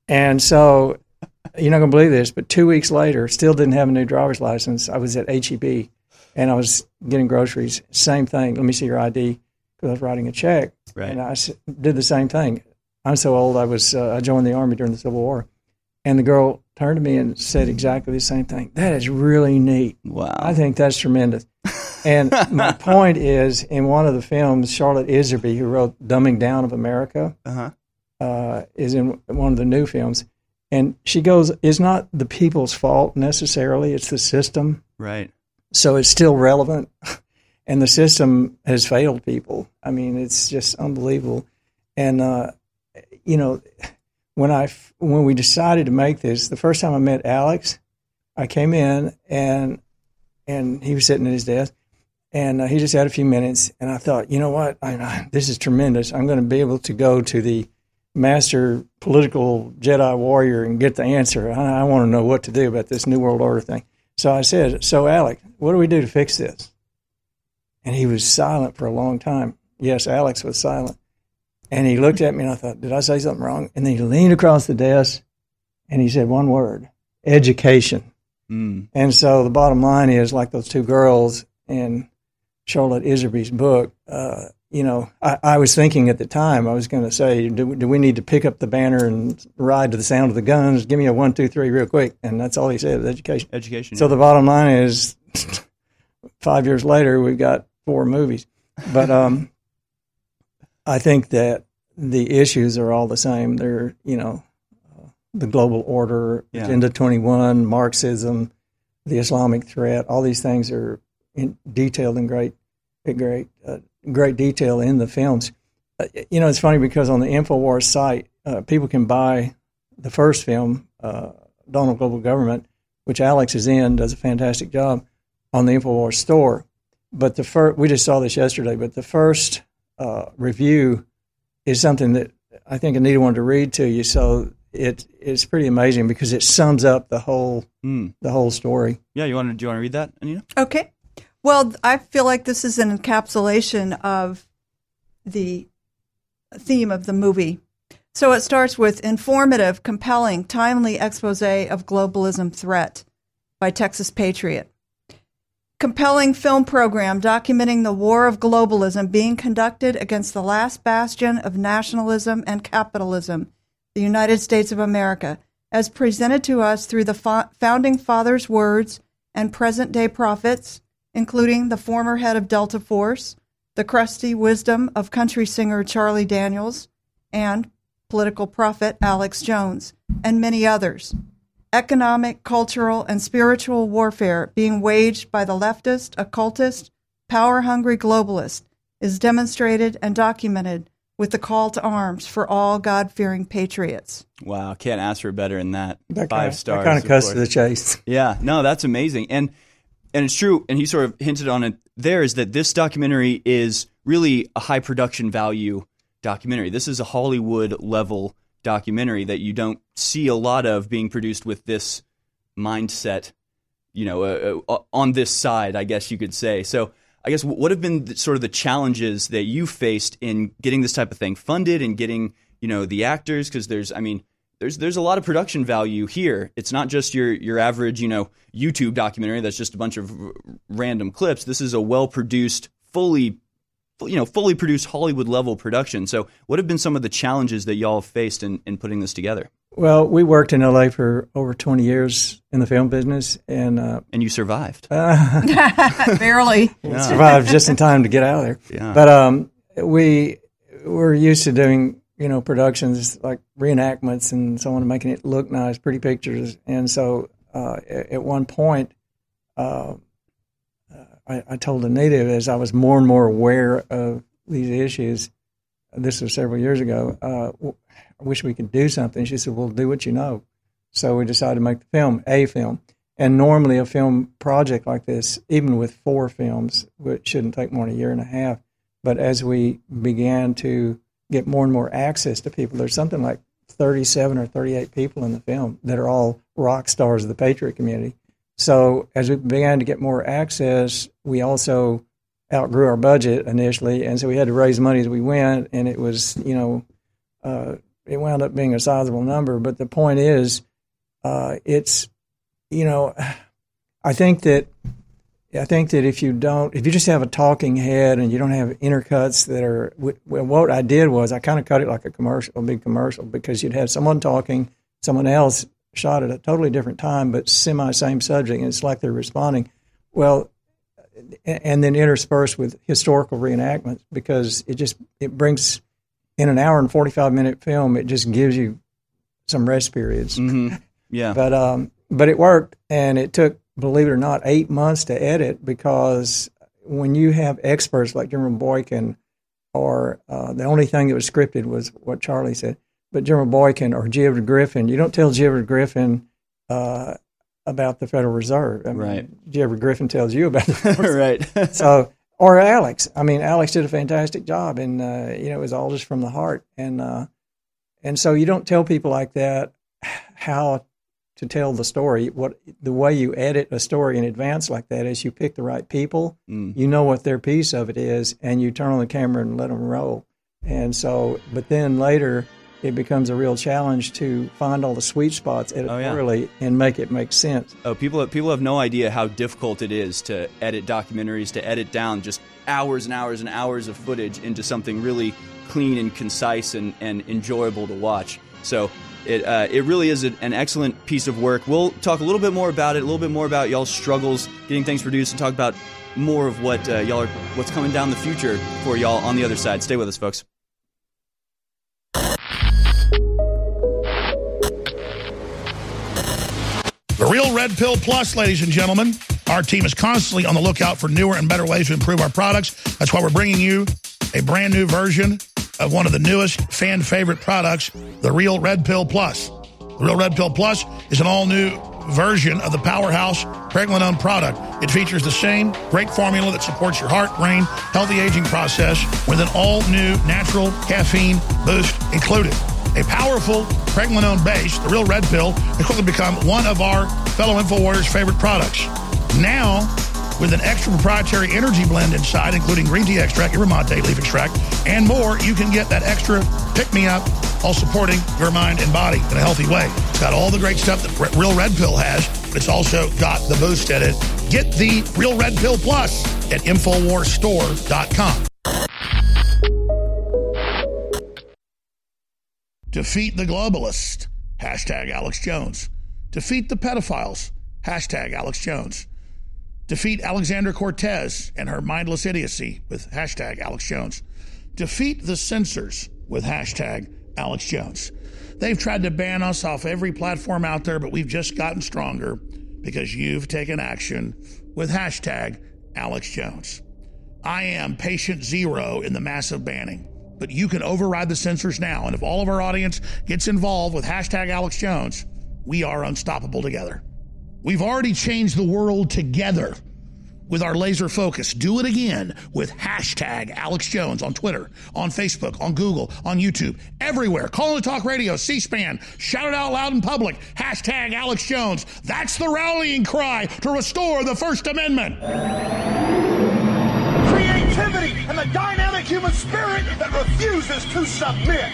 and so you're not going to believe this, but two weeks later, still didn't have a new driver's license. I was at HEB and I was getting groceries. Same thing. Let me see your ID because I was writing a check. Right. And I did the same thing. I'm so old. I was uh, I joined the army during the Civil War, and the girl turned to me and said exactly the same thing. That is really neat. Wow. I think that's tremendous. And my point is, in one of the films, Charlotte Iserbyt, who wrote Dumbing Down of America, Uh-huh. uh, is in one of the new films. And she goes, It's not the people's fault necessarily, it's the system. Right. So it's still relevant. And the system has failed people. I mean, it's just unbelievable. And, uh, you know, when I when we decided to make this, the first time I met Alex, I came in and and he was sitting at his desk, and uh, he just had a few minutes, and I thought, you know what, I, I, this is tremendous. I'm going to be able to go to the master political Jedi warrior and get the answer. I, I want to know what to do about this new world order thing. So I said, so Alex, what do we do to fix this? And he was silent for a long time. Yes, Alex was silent. And he looked at me and I thought, did I say something wrong? And then he leaned across the desk and he said one word education. Mm. And so the bottom line is like those two girls in Charlotte Iserbyt's book, uh, you know, I, I was thinking at the time, I was going to say, do, do we need to pick up the banner and ride to the sound of the guns? Give me a one, two, three real quick. And that's all he said, education. Education. So the bottom line is five years later, we've got four movies. But um, I think that the issues are all the same. They're, you know, uh, the global order, Yeah. Agenda 21, Marxism, the Islamic threat. All these things are in, detailed in great, great, uh, great detail in the films. Uh, you know, it's funny because on the Infowars site, uh, people can buy the first film, uh, Dawn of Global Government, which Alex is in, does a fantastic job on the Infowars store. But the first, we just saw this yesterday, but the first uh, review is something that I think Anita wanted to read to you. So it it's pretty amazing because it sums up the whole Mm. the whole story. Yeah, you want to do you want to read that, Anita? Okay. Well, I feel like this is an encapsulation of the theme of the movie. So it starts with informative, compelling, timely expose of globalism threat by Texas Patriot. Compelling film program documenting the war of globalism being conducted against the last bastion of nationalism and capitalism, the United States of America, as presented to us through the founding fathers' words and present day prophets, including the former head of Delta Force, the crusty wisdom of country singer Charlie Daniels, and political prophet Alex Jones, and many others. Economic, cultural, and spiritual warfare being waged by the leftist, occultist, power hungry globalist is demonstrated and documented with the call to arms for all God fearing patriots. Wow, can't ask for better than that. That Five kinda- stars. that kinda of cuts to the chase. Yeah, no, that's amazing, and and it's true. And he sort of hinted on it. There is that this documentary is really a high production value documentary. This is a Hollywood level documentary that you don't see a lot of being produced with this mindset. You know, uh, uh, on this side, I guess you could say. So. I guess what have been the, sort of the challenges that you faced in getting this type of thing funded and getting you know the actors because there's I mean there's there's a lot of production value here. It's not just your your average you know YouTube documentary that's just a bunch of r- random clips. This is a well produced, fully you know fully produced Hollywood level production. So what have been some of the challenges that y'all have faced in, in putting this together? Well, we worked in LA for over 20 years in the film business, and uh, and you survived. Barely. survived just in time to get out of there. Yeah. But um, we were used to doing you know productions like reenactments and so on, making it look nice, pretty pictures. And so uh, at one point, uh, I, I told Anita as I was more and more aware of these issues. This was several years ago. Uh, I wish we could do something. She said, "Well, do what you know." So we decided to make the film, a film. And normally, a film project like this, even with four films, which shouldn't take more than a year and a half. But as we began to get more and more access to people, there's something like 37 or 38 people in the film that are all rock stars of the Patriot community. So as we began to get more access, we also outgrew our budget initially, and so we had to raise money as we went, and it was, you know, uh, it wound up being a sizable number. But the point is, uh, it's, you know, I think that I think that if you don't, if you just have a talking head and you don't have intercuts that are, well, what I did was I kind of cut it like a commercial, a big commercial, because you'd have someone talking, someone else shot at a totally different time, but semi same subject, and it's like they're responding. Well, and then interspersed with historical reenactments because it just it brings in an hour and 45 minute film it just gives you some rest periods mm-hmm. yeah but um but it worked and it took believe it or not eight months to edit because when you have experts like general boykin or uh, the only thing that was scripted was what charlie said but general boykin or G. Edward griffin you don't tell G. Edward griffin uh, about the Federal Reserve. I mean, Right. G. Edward Griffin tells you about the Federal Reserve. right. so, or Alex. I mean, Alex did a fantastic job, and uh, you know, it was all just from the heart. And uh, and so you don't tell people like that how to tell the story. What the way you edit a story in advance like that is you pick the right people. Mm. You know what their piece of it is, and you turn on the camera and let them roll. And so, but then later. It becomes a real challenge to find all the sweet spots editorially and make it make sense. Oh, people people have no idea how difficult it is to edit documentaries, to edit down just hours and hours and hours of footage into something really clean and concise and, and enjoyable to watch. So it uh, it really is an excellent piece of work. We'll talk a little bit more about it, a little bit more about y'all's struggles getting things produced, and talk about more of what uh, y'all are, what's coming down the future for y'all on the other side. Stay with us, folks. The Real Red Pill Plus, ladies and gentlemen. Our team is constantly on the lookout for newer and better ways to improve our products. That's why we're bringing you a brand new version of one of the newest fan favorite products, the Real Red Pill Plus. The Real Red Pill Plus is an all new version of the powerhouse pregnenolone product. It features the same great formula that supports your heart, brain, healthy aging process with an all new natural caffeine boost included. A powerful pregnenolone base, the Real Red Pill, has quickly become one of our fellow InfoWarriors' favorite products. Now, with an extra proprietary energy blend inside, including green tea extract, yerba mate leaf extract, and more, you can get that extra pick-me-up while supporting your mind and body in a healthy way. It's got all the great stuff that Real Red Pill has, but it's also got the boost in it. Get the Real Red Pill Plus at InfoWarsStore.com. Defeat the globalists. Hashtag Alex Jones. Defeat the pedophiles. Hashtag Alex Jones. Defeat Alexandra Cortez and her mindless idiocy with hashtag Alex Jones. Defeat the censors with hashtag Alex Jones. They've tried to ban us off every platform out there, but we've just gotten stronger because you've taken action with hashtag Alex Jones. I am patient zero in the massive banning, but you can override the censors now. And if all of our audience gets involved with hashtag Alex Jones, we are unstoppable together. We've already changed the world together with our laser focus. Do it again with hashtag Alex Jones on Twitter, on Facebook, on Google, on YouTube, everywhere. Call the talk radio, C SPAN, shout it out loud in public. Hashtag Alex Jones. That's the rallying cry to restore the First Amendment. Creativity and the dynamic human spirit that refuses to submit.